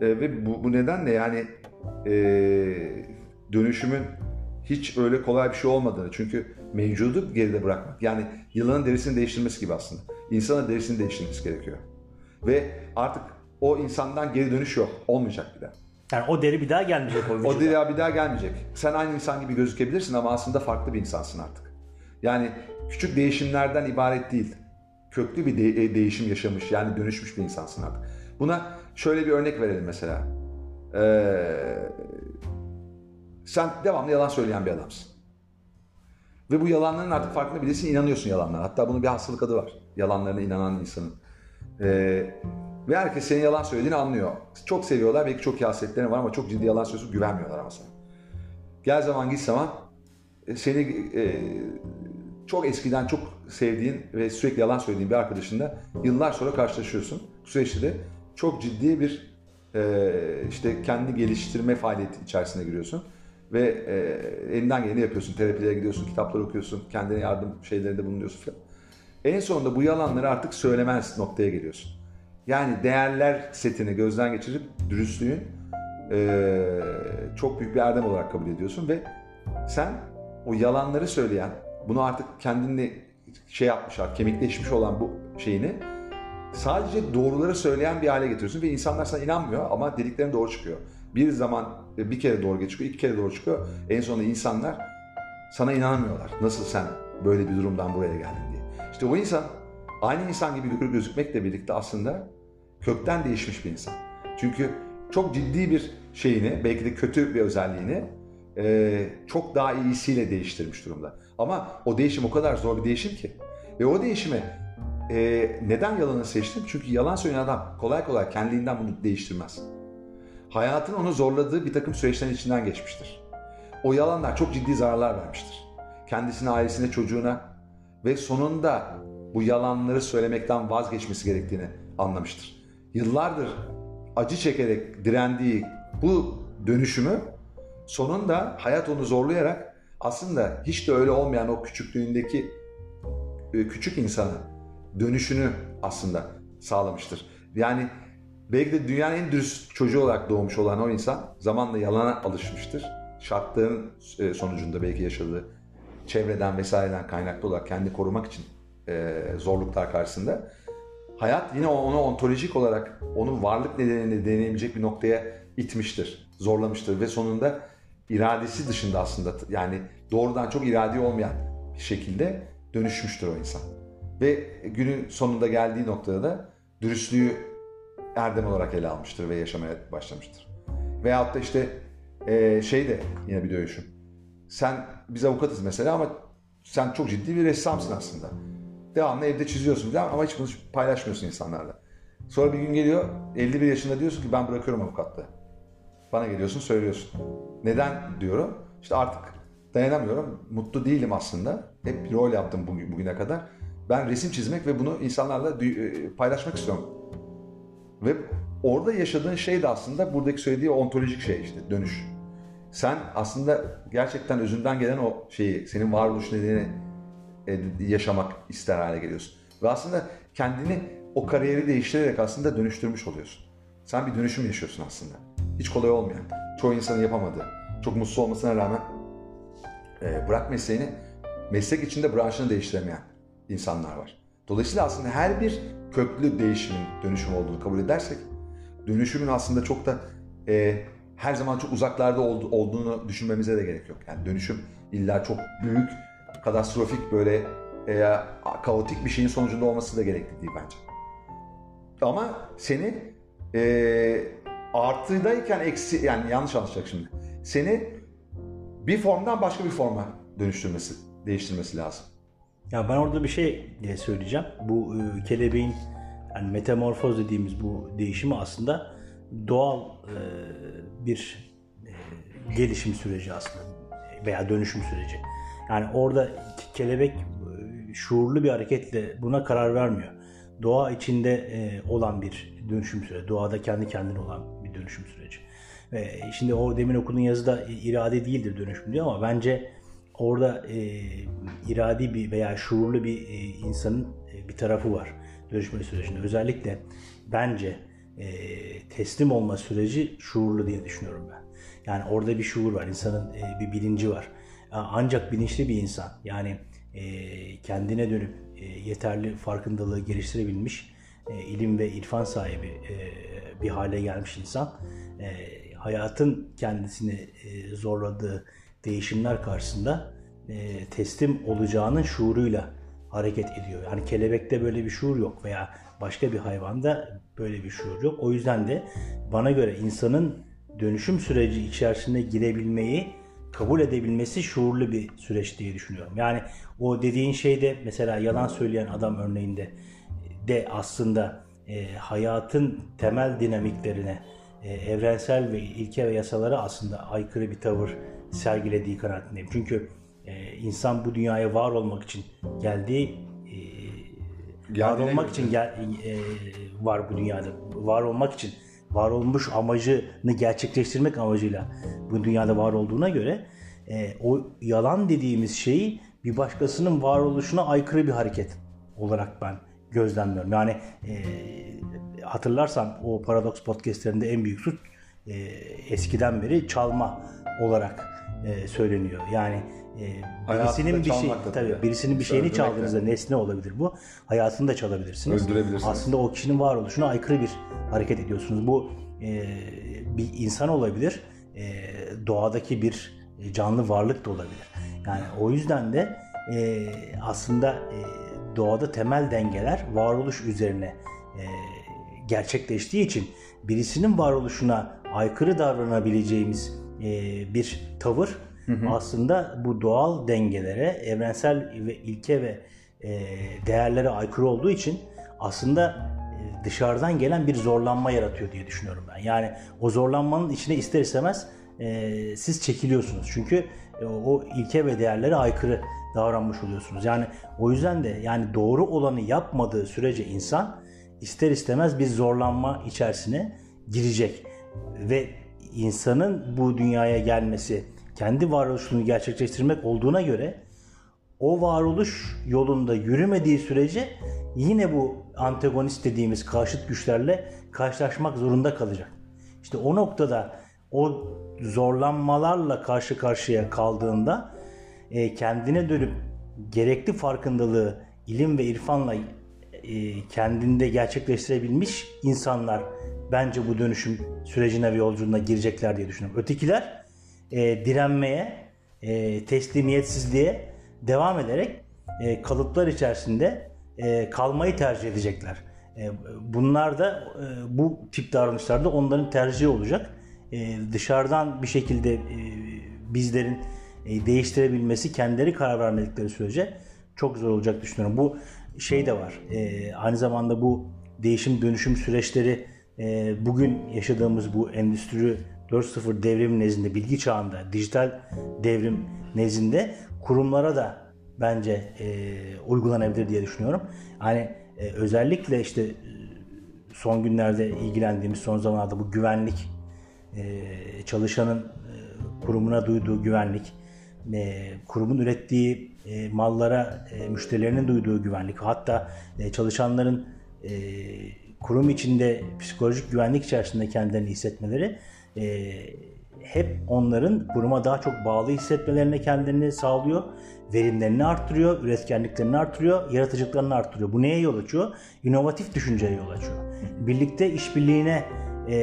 E, ve bu, bu nedenle yani e, dönüşümün hiç öyle kolay bir şey olmadığını çünkü mevcudu geride bırakmak yani yılanın derisini değiştirmesi gibi aslında. İnsanın derisini değiştirmesi gerekiyor. Ve artık o insandan geri dönüş yok. Olmayacak bir daha. Yani o deri bir daha gelmeyecek o vücuda. O deri bir daha gelmeyecek. Sen aynı insan gibi gözükebilirsin ama aslında farklı bir insansın artık. Yani küçük değişimlerden ibaret değil. Köklü bir de- e, değişim yaşamış yani dönüşmüş bir insansın artık. Buna şöyle bir örnek verelim mesela. Ee, sen devamlı yalan söyleyen bir adamsın. Ve bu yalanların artık farkında bilirsin inanıyorsun yalanlara. Hatta bunun bir hastalık adı var. Yalanlarına inanan insanın. Ee, ve herkes senin yalan söylediğini anlıyor. Çok seviyorlar, belki çok iyi var ama çok ciddi yalan söylüyorsun, güvenmiyorlar ama sana. Gel zaman git zaman e, seni e, çok eskiden çok sevdiğin ve sürekli yalan söylediğin bir arkadaşınla yıllar sonra karşılaşıyorsun. Bu süreçte de çok ciddi bir e, işte kendi geliştirme faaliyeti içerisine giriyorsun ve e, elinden geleni yapıyorsun. Terapilere gidiyorsun, kitaplar okuyorsun, kendine yardım şeylerinde bulunuyorsun falan. En sonunda bu yalanları artık söylemez noktaya geliyorsun. Yani değerler setini gözden geçirip dürüstlüğün e, çok büyük bir erdem olarak kabul ediyorsun ve sen o yalanları söyleyen, bunu artık kendini şey yapmış, kemikleşmiş olan bu şeyini sadece doğruları söyleyen bir hale getiriyorsun ve insanlar sana inanmıyor ama dediklerin doğru çıkıyor. Bir zaman bir kere doğru çıkıyor, iki kere doğru çıkıyor. En sonunda insanlar sana inanmıyorlar. Nasıl sen böyle bir durumdan buraya geldin diye. İşte o insan aynı insan gibi gözükmekle birlikte aslında kökten değişmiş bir insan. Çünkü çok ciddi bir şeyini, belki de kötü bir özelliğini e, çok daha iyisiyle değiştirmiş durumda. Ama o değişim o kadar zor bir değişim ki. Ve o değişimi e, neden yalanı seçtim? Çünkü yalan söyleyen adam kolay kolay kendiliğinden bunu değiştirmez. Hayatın onu zorladığı bir takım süreçlerin içinden geçmiştir. O yalanlar çok ciddi zararlar vermiştir. Kendisine, ailesine, çocuğuna ve sonunda bu yalanları söylemekten vazgeçmesi gerektiğini anlamıştır yıllardır acı çekerek direndiği bu dönüşümü sonunda hayat onu zorlayarak aslında hiç de öyle olmayan o küçüklüğündeki e, küçük insana dönüşünü aslında sağlamıştır. Yani belki de dünyanın en dürüst çocuğu olarak doğmuş olan o insan zamanla yalana alışmıştır. Şartların e, sonucunda belki yaşadığı çevreden vesaireden kaynaklı olarak kendi korumak için e, zorluklar karşısında hayat yine onu ontolojik olarak onun varlık nedenini deneyebilecek bir noktaya itmiştir, zorlamıştır ve sonunda iradesi dışında aslında yani doğrudan çok iradi olmayan bir şekilde dönüşmüştür o insan. Ve günün sonunda geldiği noktada da dürüstlüğü erdem olarak ele almıştır ve yaşamaya başlamıştır. Veyahut da işte e, şey de yine bir dövüşüm. Sen biz avukatız mesela ama sen çok ciddi bir ressamsın aslında. Devamlı evde çiziyorsun falan ama hiç bunu paylaşmıyorsun insanlarla. Sonra bir gün geliyor 51 yaşında diyorsun ki ben bırakıyorum avukatlığı. Bana geliyorsun söylüyorsun. Neden diyorum. İşte artık dayanamıyorum. Mutlu değilim aslında. Hep bir rol yaptım bugün, bugüne kadar. Ben resim çizmek ve bunu insanlarla e, paylaşmak istiyorum. Ve orada yaşadığın şey de aslında buradaki söylediği ontolojik şey işte dönüş. Sen aslında gerçekten özünden gelen o şeyi, senin varoluş nedeni e, yaşamak ister hale geliyorsun. Ve aslında kendini o kariyeri değiştirerek aslında dönüştürmüş oluyorsun. Sen bir dönüşüm yaşıyorsun aslında. Hiç kolay olmayan, çoğu insanın yapamadığı, çok mutsuz olmasına rağmen e, bırak mesleğini, meslek içinde branşını değiştiremeyen insanlar var. Dolayısıyla aslında her bir köklü değişimin dönüşüm olduğunu kabul edersek, dönüşümün aslında çok da e, her zaman çok uzaklarda olduğunu düşünmemize de gerek yok. Yani dönüşüm illa çok büyük, katastrofik böyle e, kaotik bir şeyin sonucunda olması da gerekli değil bence. Ama seni e, artıdayken eksi yani yanlış anlaşılacak şimdi. Seni bir formdan başka bir forma dönüştürmesi, değiştirmesi lazım. Ya ben orada bir şey diye söyleyeceğim. Bu e, kelebeğin yani metamorfoz dediğimiz bu değişimi aslında doğal e, bir e, gelişim süreci aslında veya dönüşüm süreci. Yani orada kelebek e, şuurlu bir hareketle buna karar vermiyor. Doğa içinde e, olan bir dönüşüm süreci. Doğada kendi kendine olan bir dönüşüm süreci. Ve şimdi o demin okuduğun yazıda irade değildir dönüşüm diyor ama bence orada e, iradi bir veya şuurlu bir e, insanın e, bir tarafı var dönüşme sürecinde. Özellikle bence e, teslim olma süreci şuurlu diye düşünüyorum ben. Yani orada bir şuur var, insanın e, bir bilinci var. Ancak bilinçli bir insan yani e, kendine dönüp e, yeterli farkındalığı geliştirebilmiş, e, ilim ve irfan sahibi e, bir hale gelmiş insan e, hayatın kendisini e, zorladığı değişimler karşısında e, teslim olacağının şuuruyla hareket ediyor. Yani kelebekte böyle bir şuur yok veya başka bir hayvanda böyle bir şuur yok. O yüzden de bana göre insanın dönüşüm süreci içerisine girebilmeyi kabul edebilmesi şuurlu bir süreç diye düşünüyorum. Yani o dediğin şeyde mesela yalan söyleyen adam örneğinde de aslında e, hayatın temel dinamiklerine, e, evrensel ve ilke ve yasalara aslında aykırı bir tavır sergilediği kanaatindeyim. Çünkü e, insan bu dünyaya var olmak için geldiği e, var olmak için gel, e, var bu dünyada. Var olmak için var olmuş amacını gerçekleştirmek amacıyla bu dünyada var olduğuna göre e, o yalan dediğimiz şeyi bir başkasının varoluşuna aykırı bir hareket olarak ben gözlemliyorum. Yani e, hatırlarsan o Paradox podcastlerinde en büyük suç e, eskiden beri çalma olarak e, söyleniyor. Yani e, birisinin bir şey tabii birisinin bir şeyini çaldığınızda nesne olabilir bu. Hayatını da çalabilirsiniz. Öldürebilirsiniz. Aslında o kişinin varoluşuna aykırı bir hareket ediyorsunuz. Bu e, bir insan olabilir. E, doğadaki bir canlı varlık da olabilir. Yani o yüzden de e, aslında e, doğada temel dengeler varoluş üzerine e, gerçekleştiği için birisinin varoluşuna aykırı davranabileceğimiz e, bir tavır hı hı. aslında bu doğal dengelere, evrensel ve ilke ve e, değerlere aykırı olduğu için aslında e, dışarıdan gelen bir zorlanma yaratıyor diye düşünüyorum ben. Yani o zorlanmanın içine ister istemez e, siz çekiliyorsunuz. Çünkü e, o ilke ve değerlere aykırı davranmış oluyorsunuz. Yani o yüzden de yani doğru olanı yapmadığı sürece insan ister istemez bir zorlanma içerisine girecek ve insanın bu dünyaya gelmesi kendi varoluşunu gerçekleştirmek olduğuna göre o varoluş yolunda yürümediği sürece yine bu antagonist dediğimiz karşıt güçlerle karşılaşmak zorunda kalacak. İşte o noktada o zorlanmalarla karşı karşıya kaldığında e, kendine dönüp gerekli farkındalığı ilim ve irfanla e, kendinde gerçekleştirebilmiş insanlar bence bu dönüşüm sürecine ve yolculuğuna girecekler diye düşünüyorum. Ötekiler e, direnmeye, e, teslimiyetsizliğe devam ederek e, kalıplar içerisinde e, kalmayı tercih edecekler. E, bunlar da e, bu tip davranışlarda onların tercihi olacak. E, dışarıdan bir şekilde e, bizlerin e, değiştirebilmesi kendileri karar vermedikleri sürece çok zor olacak düşünüyorum. Bu şey de var. E, aynı zamanda bu değişim dönüşüm süreçleri e, bugün yaşadığımız bu endüstri 4.0 devrim nezdinde, bilgi çağında, dijital devrim nezdinde kurumlara da bence e, uygulanabilir diye düşünüyorum. Hani e, özellikle işte e, son günlerde ilgilendiğimiz son zamanlarda bu güvenlik e, çalışanın kurumuna duyduğu güvenlik, kurumun ürettiği mallara müşterilerinin duyduğu güvenlik, hatta çalışanların kurum içinde psikolojik güvenlik içerisinde kendilerini hissetmeleri e, hep onların kuruma daha çok bağlı hissetmelerine kendini sağlıyor. Verimlerini arttırıyor, üretkenliklerini arttırıyor, yaratıcılıklarını arttırıyor. Bu neye yol açıyor? İnovatif düşünceye yol açıyor. Birlikte işbirliğine e,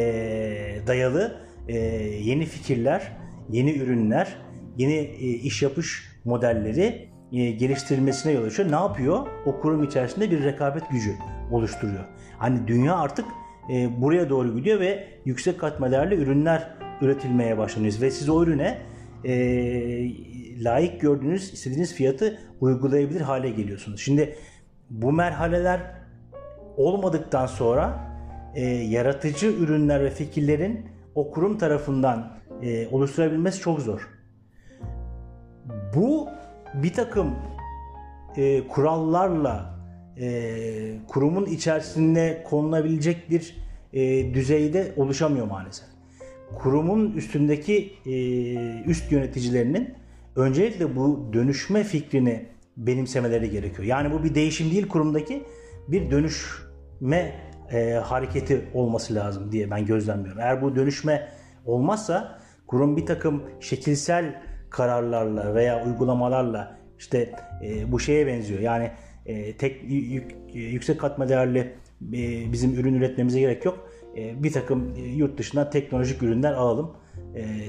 dayalı e, yeni fikirler, yeni ürünler, yeni e, iş yapış modelleri e, geliştirilmesine yol açıyor. Ne yapıyor? O kurum içerisinde bir rekabet gücü oluşturuyor. Hani dünya artık e, buraya doğru gidiyor ve yüksek katma değerli ürünler üretilmeye başlanıyoruz ve siz o ürüne e, layık gördüğünüz istediğiniz fiyatı uygulayabilir hale geliyorsunuz. Şimdi bu merhaleler olmadıktan sonra e, yaratıcı ürünler ve fikirlerin o kurum tarafından e, oluşturabilmesi çok zor. Bu bir takım e, kurallarla e, kurumun içerisinde konulabilecek bir e, düzeyde oluşamıyor maalesef. Kurumun üstündeki e, üst yöneticilerinin öncelikle bu dönüşme fikrini benimsemeleri gerekiyor. Yani bu bir değişim değil kurumdaki bir dönüşme e, hareketi olması lazım diye ben gözlemliyorum. Eğer bu dönüşme olmazsa kurum bir takım şekilsel kararlarla veya uygulamalarla işte e, bu şeye benziyor. Yani e, tek yük, yüksek katma değerli e, bizim ürün üretmemize gerek yok. E, bir takım e, yurt dışından teknolojik ürünler alalım.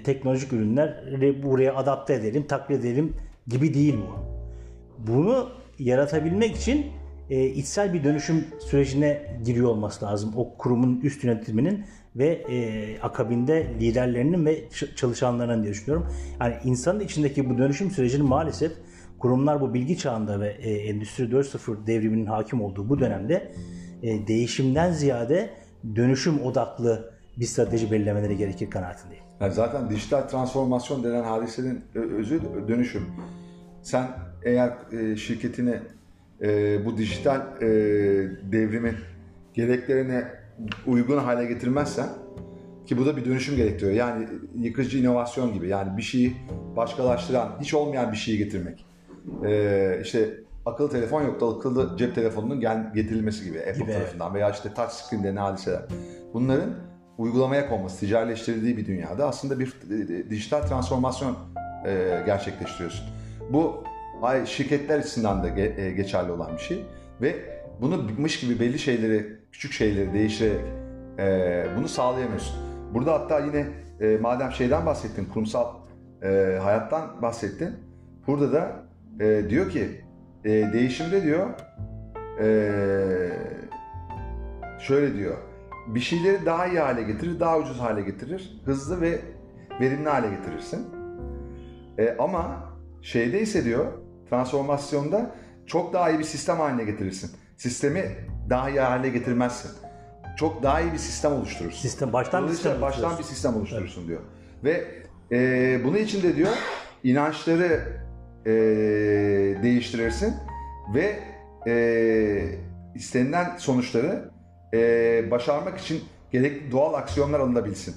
Teknolojik ürünleri buraya adapte edelim, taklit edelim gibi değil bu. Bunu yaratabilmek için içsel bir dönüşüm sürecine giriyor olması lazım. O kurumun üst yönetiminin ve e, akabinde liderlerinin ve çalışanlarının diye düşünüyorum. Yani insanın içindeki bu dönüşüm sürecini maalesef kurumlar bu bilgi çağında ve e, Endüstri 4.0 devriminin hakim olduğu bu dönemde e, değişimden ziyade dönüşüm odaklı bir strateji belirlemeleri gerekir kanaatindeyim. Yani zaten dijital transformasyon denen hadisenin özü dönüşüm. Sen eğer e, şirketini e, bu dijital e, devrimin gereklerine uygun hale getirmezsen ki bu da bir dönüşüm gerektiriyor. Yani yıkıcı inovasyon gibi. Yani bir şeyi başkalaştıran, hiç olmayan bir şeyi getirmek. Ee, işte akıllı telefon yoktu, akıllı cep telefonunun gel, getirilmesi gibi Apple gibi. tarafından veya işte touch screen denen hadiseler. Bunların uygulamaya konması, ticarileştirildiği bir dünyada aslında bir e, dijital transformasyon e, gerçekleştiriyorsun. Bu şirketler açısından da e, geçerli olan bir şey ve bunu mış gibi belli şeyleri, küçük şeyleri değiştirerek e, bunu sağlayamıyorsun. Burada hatta yine e, madem şeyden bahsettin, kurumsal e, hayattan bahsettin. Burada da e, diyor ki e, değişimde diyor e, şöyle diyor bir şeyleri daha iyi hale getirir, daha ucuz hale getirir, hızlı ve verimli hale getirirsin. E, ama şeyde ise diyor transformasyonda çok daha iyi bir sistem haline getirirsin. Sistemi daha iyi hale getirmezsin. Çok daha iyi bir sistem oluşturursun. Sistem baştan bir sistem baştan bir sistem oluşturursun evet. diyor. Ve e, bunun için de diyor inançları e, değiştirirsin ve e, istenilen sonuçları e, başarmak için gerekli doğal aksiyonlar alınabilsin.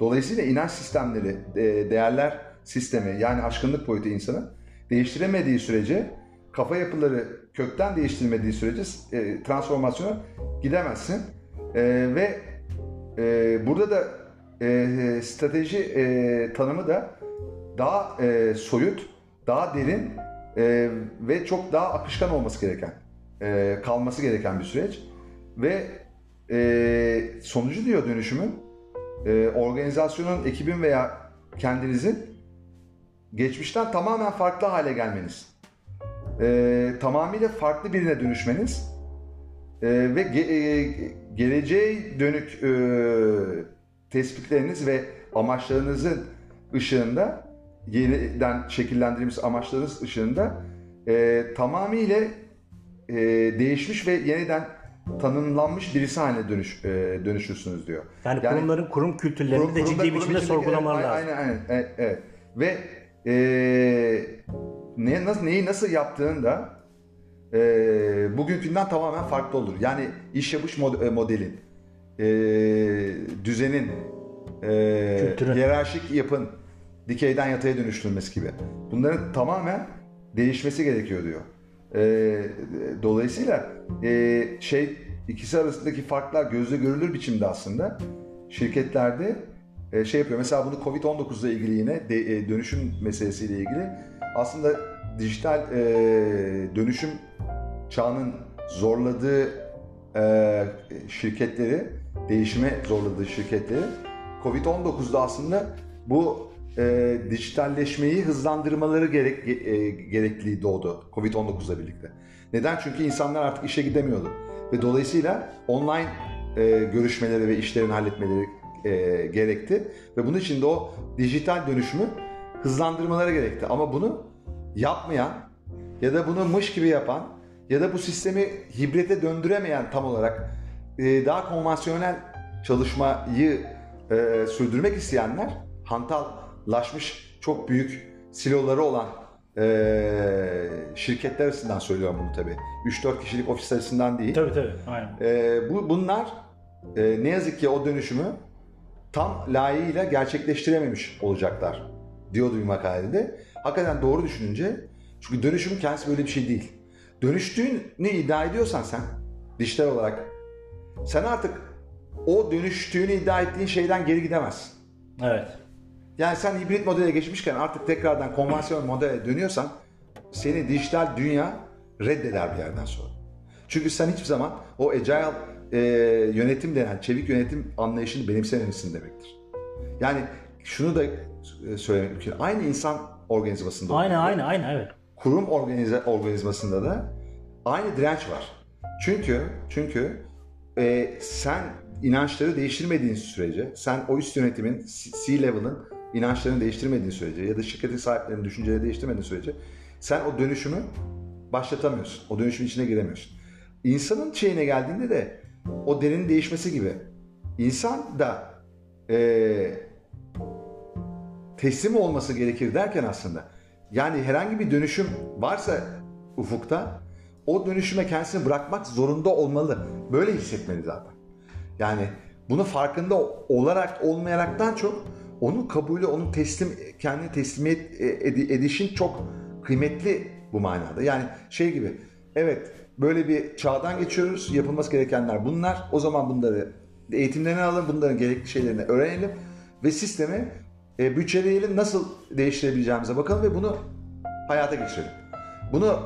Dolayısıyla inanç sistemleri, e, değerler sistemi yani aşkınlık boyutu insanı değiştiremediği sürece kafa yapıları kökten değiştirmediği sürece e, transformasyona gidemezsin. E, ve e, burada da e, strateji e, tanımı da daha e, soyut, daha derin e, ve çok daha akışkan olması gereken, e, kalması gereken bir süreç. Ve e, sonucu diyor dönüşümün, e, organizasyonun, ekibin veya kendinizin geçmişten tamamen farklı hale gelmeniz. e, tamamıyla farklı birine dönüşmeniz e, ve ge- e, geleceğe dönük e, tespitleriniz ve amaçlarınızın ışığında yeniden şekillendirilmiş amaçlarınız ışığında e, tamamıyla e, değişmiş ve yeniden tanımlanmış birisi haline dönüş, e, dönüşürsünüz diyor. Yani, kurumların kurum kültürlerini Kurum- de kurumda- ciddi bir kurum biçimde sorgulamaları evet, lazım. Aynen aynen. Evet, evet. Ve e, ne, nasıl, neyi nasıl yaptığında e, bugünkünden tamamen farklı olur. Yani iş yapış mod- e, modelin, e, düzenin, e, Kültürün. hiyerarşik yapın dikeyden yataya dönüştürülmesi gibi. Bunların tamamen değişmesi gerekiyor diyor. E, dolayısıyla e, şey ikisi arasındaki farklar gözle görülür biçimde aslında şirketlerde e, şey yapıyor. Mesela bunu Covid-19 ile ilgili yine de, e, dönüşüm meselesiyle ilgili aslında dijital e, dönüşüm çağının zorladığı e, şirketleri, değişime zorladığı şirketleri Covid-19'da aslında bu e, dijitalleşmeyi hızlandırmaları gerek, e, gerekliliği doğdu Covid-19'la birlikte. Neden? Çünkü insanlar artık işe gidemiyordu. Ve dolayısıyla online e, görüşmeleri ve işlerini halletmeleri e, gerekti. Ve bunun için de o dijital dönüşümü hızlandırmaları gerekti. Ama bunu yapmayan ya da bunu mış gibi yapan ya da bu sistemi hibrete döndüremeyen tam olarak e, daha konvansiyonel çalışmayı e, sürdürmek isteyenler hantallaşmış çok büyük siloları olan e, şirketler arasından söylüyorum bunu tabii. 3-4 kişilik ofis arasından değil. Tabii tabii. Aynen. E, bu bunlar e, ne yazık ki o dönüşümü tam layığıyla gerçekleştirememiş olacaklar diyordu bir makalede. Hakikaten doğru düşününce çünkü dönüşümün kendisi böyle bir şey değil. Dönüştüğünü iddia ediyorsan sen dijital olarak sen artık o dönüştüğünü iddia ettiğin şeyden geri gidemezsin. Evet. Yani sen hibrit modele geçmişken artık tekrardan konvansiyonel modele dönüyorsan seni dijital dünya reddeder bir yerden sonra. Çünkü sen hiçbir zaman o agile e, yönetim denen çevik yönetim anlayışını benimsememişsin demektir. Yani şunu da e, söylemek mümkün. Aynı insan organizmasında Aynı aynı aynı evet. kurum organize, organizmasında da aynı direnç var. Çünkü çünkü e, sen inançları değiştirmediğin sürece, sen o üst yönetimin C-level'ın inançlarını değiştirmediğin sürece ya da şirketin sahiplerinin düşünceleri değiştirmediğin sürece sen o dönüşümü başlatamıyorsun. O dönüşümün içine giremiyorsun. İnsanın şeyine geldiğinde de o derin değişmesi gibi insan da e, teslim olması gerekir derken aslında yani herhangi bir dönüşüm varsa ufukta o dönüşüme kendisini bırakmak zorunda olmalı. Böyle hissetmeli zaten. Yani bunu farkında olarak olmayaraktan çok onun kabulü, onun teslim kendini teslimiyet ed- edişin çok kıymetli bu manada. Yani şey gibi evet böyle bir çağdan geçiyoruz. Yapılması gerekenler bunlar. O zaman bunları eğitimlerini alalım. Bunların gerekli şeylerini öğrenelim ve sistemi e, bütçeleyelim. Nasıl değiştirebileceğimize bakalım ve bunu hayata geçirelim. Bunu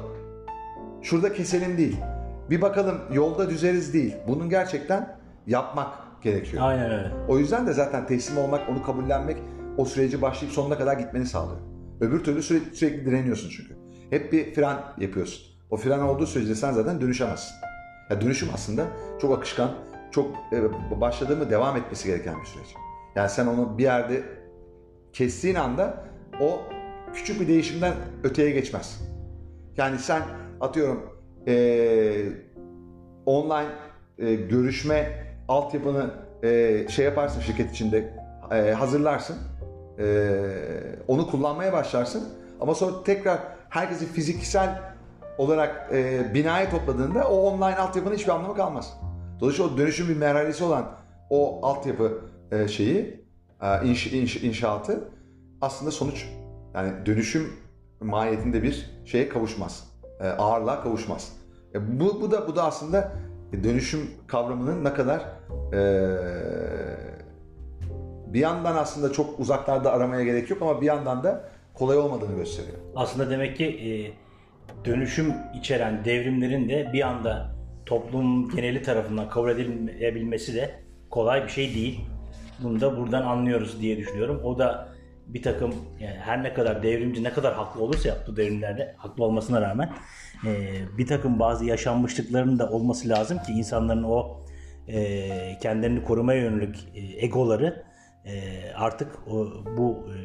şurada keselim değil. Bir bakalım yolda düzeriz değil. Bunun gerçekten yapmak gerekiyor. Aynen öyle. O yüzden de zaten teslim olmak, onu kabullenmek o süreci başlayıp sonuna kadar gitmeni sağlıyor. Öbür türlü sürekli, sürekli direniyorsun çünkü. Hep bir fren yapıyorsun. O fren olduğu sürece sen zaten dönüşemezsin. Ya dönüşüm aslında çok akışkan, çok e, başladığı mı devam etmesi gereken bir süreç. Yani sen onu bir yerde kestiğin anda o küçük bir değişimden öteye geçmez. Yani sen atıyorum e, online e, görüşme altyapını e, şey yaparsın şirket içinde e, hazırlarsın. E, onu kullanmaya başlarsın. Ama sonra tekrar herkesi fiziksel olarak e, binaya topladığında o online altyapının hiçbir anlamı kalmaz. Dolayısıyla o dönüşüm bir merhalesi olan o altyapı e, şeyi e, inş, inş, inşaatı aslında sonuç yani dönüşüm mahiyetinde bir şeye kavuşmaz. E, ağırlığa kavuşmaz. E, bu, bu da bu da aslında dönüşüm kavramının ne kadar e, bir yandan aslında çok uzaklarda aramaya gerek yok ama bir yandan da kolay olmadığını gösteriyor. Aslında demek ki e, dönüşüm içeren devrimlerin de bir anda toplum geneli tarafından kabul edilebilmesi de kolay bir şey değil. Bunu da buradan anlıyoruz diye düşünüyorum. O da bir takım yani her ne kadar devrimci ne kadar haklı olursa yaptığı devrimlerde haklı olmasına rağmen e, bir takım bazı yaşanmışlıkların da olması lazım ki insanların o e, kendilerini korumaya yönelik e, egoları e, artık o, bu e,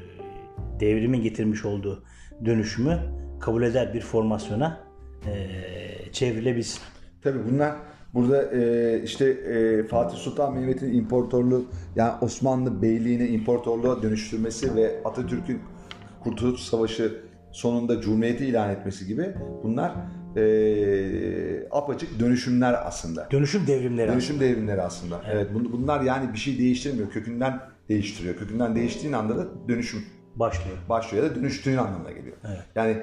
devrimin getirmiş olduğu dönüşümü kabul eder bir formasyona e, çevrilebilsin. Tabii bunlar burada e, işte e, Fatih Sultan Mehmet'in imparatorluğu yani Osmanlı Beyliğini imparatorluğa dönüştürmesi ve Atatürk'ün Kurtuluş Savaşı sonunda Cumhuriyeti ilan etmesi gibi bunlar e, apaçık dönüşümler aslında. Dönüşüm devrimleri. Dönüşüm devrimleri aslında. Evet. bun- bunlar yani bir şey değiştirmiyor. Kökünden değiştiriyor. Kökünden değiştiğin anda da dönüşüm başlıyor. başlıyor ya da dönüştüğün anlamına geliyor. Evet. Yani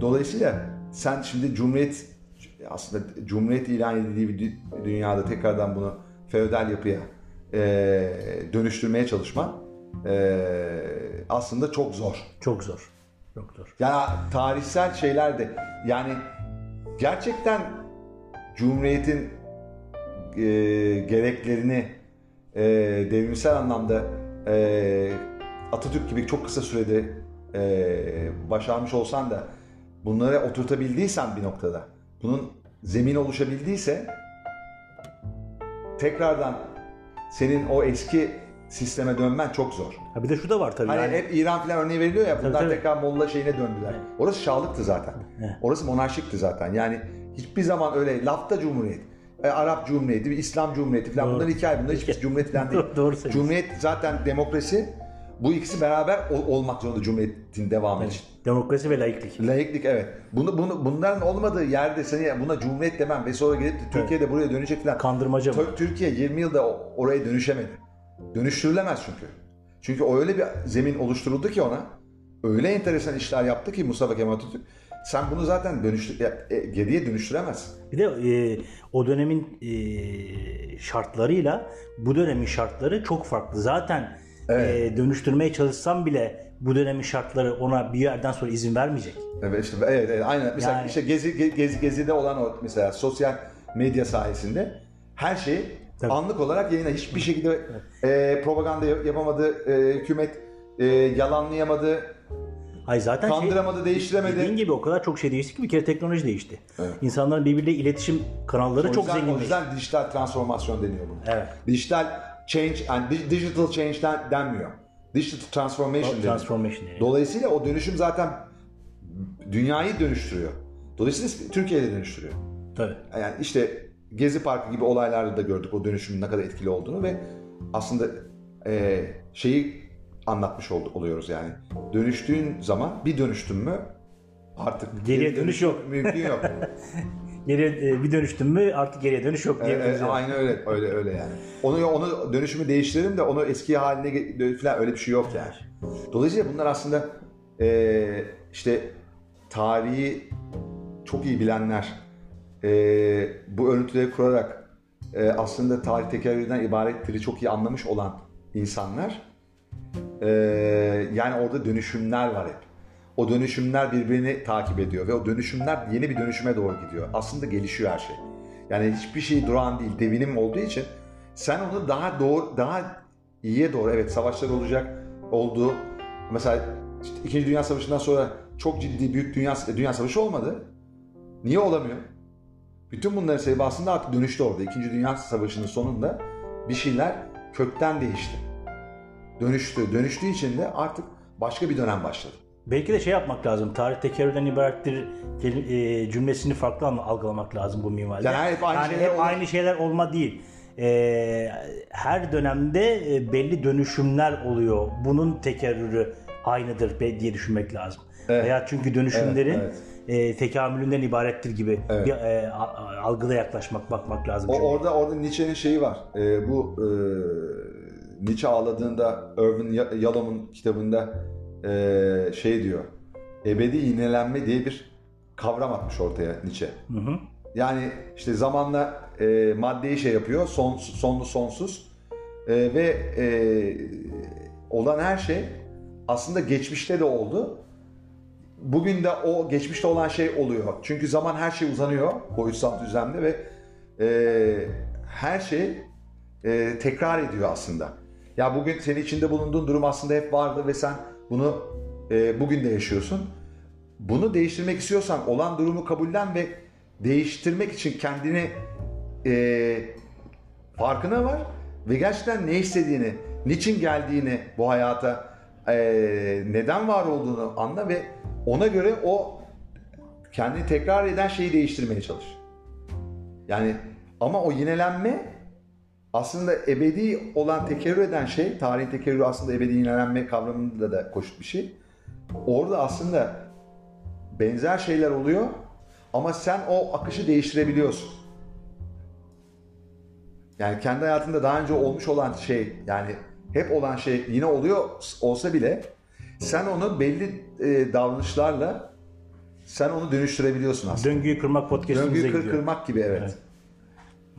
dolayısıyla sen şimdi Cumhuriyet aslında Cumhuriyet ilan edildiği bir dü- dünyada tekrardan bunu feodal yapıya e, dönüştürmeye çalışma e, aslında çok zor. Çok zor. Çok zor. Yani tarihsel şeyler de yani gerçekten Cumhuriyet'in e, gereklerini e, devrimsel anlamda e, Atatürk gibi çok kısa sürede e, başarmış olsan da bunları oturtabildiysen bir noktada, bunun zemin oluşabildiyse tekrardan senin o eski sisteme dönmen çok zor. Ha bir de şu da var tabii. Hani yani, hep İran falan örneği veriliyor ya bunlar tabii. tekrar Molla şeyine döndüler. Orası şahlıktı zaten. Evet. Orası monarşikti zaten. Yani hiçbir zaman öyle lafta cumhuriyet, e, Arap cumhuriyeti, İslam cumhuriyeti falan Doğru. bunlar hikaye. Bunlar hiçbir cumhuriyet falan değil. Doğru. Cumhuriyet zaten demokrasi. Bu ikisi beraber ol- olmak zorunda cumhuriyetin devamı için. demokrasi ve laiklik. Laiklik evet. Bunu, bunu bunların olmadığı yerde seni buna cumhuriyet demem ve sonra gelip de Türkiye'de buraya dönecek falan. Kandırmaca? Tür- Türkiye 20 yılda oraya dönüşemedi. Dönüştürülemez çünkü. Çünkü o öyle bir zemin oluşturuldu ki ona. Öyle enteresan işler yaptı ki Mustafa Kemal Atatürk. Sen bunu zaten dönüştür, e, geriye dönüştüremezsin. Bir de e, o dönemin e, şartlarıyla bu dönemin şartları çok farklı. Zaten e, dönüştürmeye çalışsam bile bu dönemin şartları ona bir yerden sonra izin vermeyecek. Evet işte evet, evet aynen. Mesela Yani- işte gezi, ge- gezi gezide olan o mesela sosyal medya sayesinde her şey Tabii. anlık olarak yayına hiçbir şekilde e, propaganda yap- yapamadı, e, hükümet e, yalanlayamadı, Hayır zaten şey, kandıramadı, değiştiremedi. dediğin gibi o kadar çok şey değişti ki bir kere teknoloji değişti. Evet. İnsanların birbiriyle iletişim kanalları O çok yüzden, o zenginleşti. yüzden dijital transformasyon deniyor buna. Evet. Dijital change, yani di- digital change'den denmiyor. Digital transformation deniyor. Transformation yani. Dolayısıyla o dönüşüm zaten dünyayı dönüştürüyor. Dolayısıyla Türkiye'yi de dönüştürüyor. Tabii. Yani işte Gezi Parkı gibi olaylarda da gördük o dönüşümün ne kadar etkili olduğunu ve aslında e, şeyi anlatmış ol- oluyoruz yani. Dönüştüğün zaman bir dönüştün mü artık Geriye geri dönüş yok. Mümkün yok. Geriye e, bir dönüştün mü artık geriye dönüş yok E, diyebiliriz. e, yani. aynen öyle öyle öyle yani. Onu onu dönüşümü değiştirelim de onu eski haline falan öyle bir şey yok yani. Dolayısıyla bunlar aslında e, işte tarihi çok iyi bilenler e, bu örüntüleri kurarak e, aslında tarih tekerrürden ibarettir çok iyi anlamış olan insanlar e, yani orada dönüşümler var hep. O dönüşümler birbirini takip ediyor ve o dönüşümler yeni bir dönüşüme doğru gidiyor. Aslında gelişiyor her şey. Yani hiçbir şey duran değil, devinim olduğu için sen onu daha doğru, daha iyiye doğru, evet savaşlar olacak, oldu. Mesela işte İkinci Dünya Savaşı'ndan sonra çok ciddi büyük dünya, dünya savaşı olmadı. Niye olamıyor? Bütün bunların sebebi aslında artık dönüştü orada. İkinci Dünya Savaşı'nın sonunda bir şeyler kökten değişti. Dönüştü. Dönüştüğü için de artık başka bir dönem başladı. Belki de şey yapmak lazım. Tarih tekerrürden ibarettir e, cümlesini farklı algılamak lazım bu minvalde. Yani hep aynı şeyler hep olma- aynı şeyler olma değil. E, her dönemde e, belli dönüşümler oluyor. Bunun tekerrürü aynıdır diye düşünmek lazım. Evet. Veya çünkü dönüşümlerin Evet, e, tekamülünden ibarettir gibi Evet. bir e, algıda yaklaşmak bakmak lazım. O, orada orada Nietzsche'nin şeyi var. Ee, bu e, Nietzsche ağladığında Irvin Ya- Yalom'un kitabında e, şey diyor. Ebedi iğnelenme diye bir kavram atmış ortaya Nietzsche. Hı hı. Yani işte zamanla e, maddeyi şey yapıyor, son, sonlu sonsuz E, ve e, olan her şey aslında geçmişte de oldu. Bugün de o geçmişte olan şey oluyor. Çünkü zaman her şey uzanıyor boyutsal düzlemde ve e, her şey e, tekrar ediyor aslında. Ya bugün senin içinde bulunduğun durum aslında hep vardı ve sen Bunu e, bugün de yaşıyorsun. Bunu değiştirmek istiyorsan olan durumu kabullen ve değiştirmek için kendini e, farkına var ve gerçekten ne istediğini, niçin geldiğini bu hayata e, neden var olduğunu anla ve ona göre o kendini tekrar eden şeyi değiştirmeye çalış. Yani ama o yinelenme aslında ebedi olan tekerrür eden şey, tarihin tekerrürü aslında ebedi yinelenme kavramında da koşut bir şey. Orada aslında benzer şeyler oluyor ama sen o akışı değiştirebiliyorsun. Yani kendi hayatında daha önce olmuş olan şey yani hep olan şey yine oluyor olsa bile sen onu belli e, davranışlarla sen onu dönüştürebiliyorsun aslında. Döngüyü kırmak podcast'imize Döngüyü kır, gidiyor. kırmak gibi evet. Evet.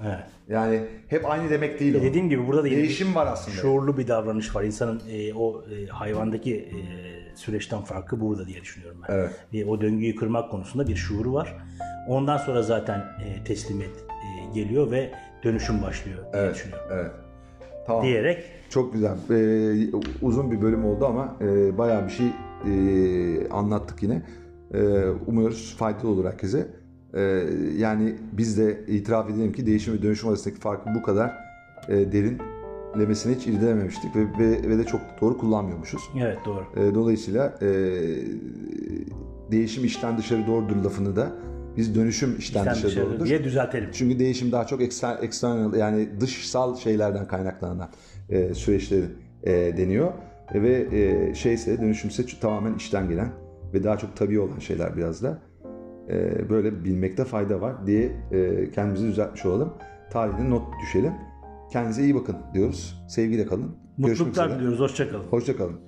Evet. Yani hep aynı demek değil o. Dediğim gibi burada da Değişim var aslında. Şuurlu bir davranış var. İnsanın e, o e, hayvandaki e, süreçten farkı burada diye düşünüyorum ben. Evet. E, o döngüyü kırmak konusunda bir şuuru var. Ondan sonra zaten e, teslimiyet e, geliyor ve dönüşüm başlıyor diye Evet, düşünüyorum. evet. Tamam. Diyerek Çok güzel. Ee, uzun bir bölüm oldu ama e, bayağı bir şey e, anlattık yine. E, umuyoruz faydalı olur herkese. E, yani biz de itiraf edelim ki değişim ve dönüşüm arasındaki farkı bu kadar e, derinlemesine hiç irdelememiştik ve, ve, ve de çok doğru kullanmıyormuşuz. evet doğru. E, dolayısıyla e, değişim işten dışarı doğrudur lafını da biz dönüşüm işten Sen dışarı, dışarı doğrudur. diye düzeltelim. Çünkü değişim daha çok external yani dışsal şeylerden kaynaklanan e, süreçleri e, deniyor. E, ve e, şeyse dönüşümse tamamen içten gelen ve daha çok tabii olan şeyler biraz da. E, böyle bilmekte fayda var diye e, kendimizi düzeltmiş olalım. Tarihine not düşelim. Kendinize iyi bakın diyoruz. Sevgiyle kalın. Görüşmek Mutluluklar üzere. diliyoruz. Hoşçakalın. Hoşça kalın.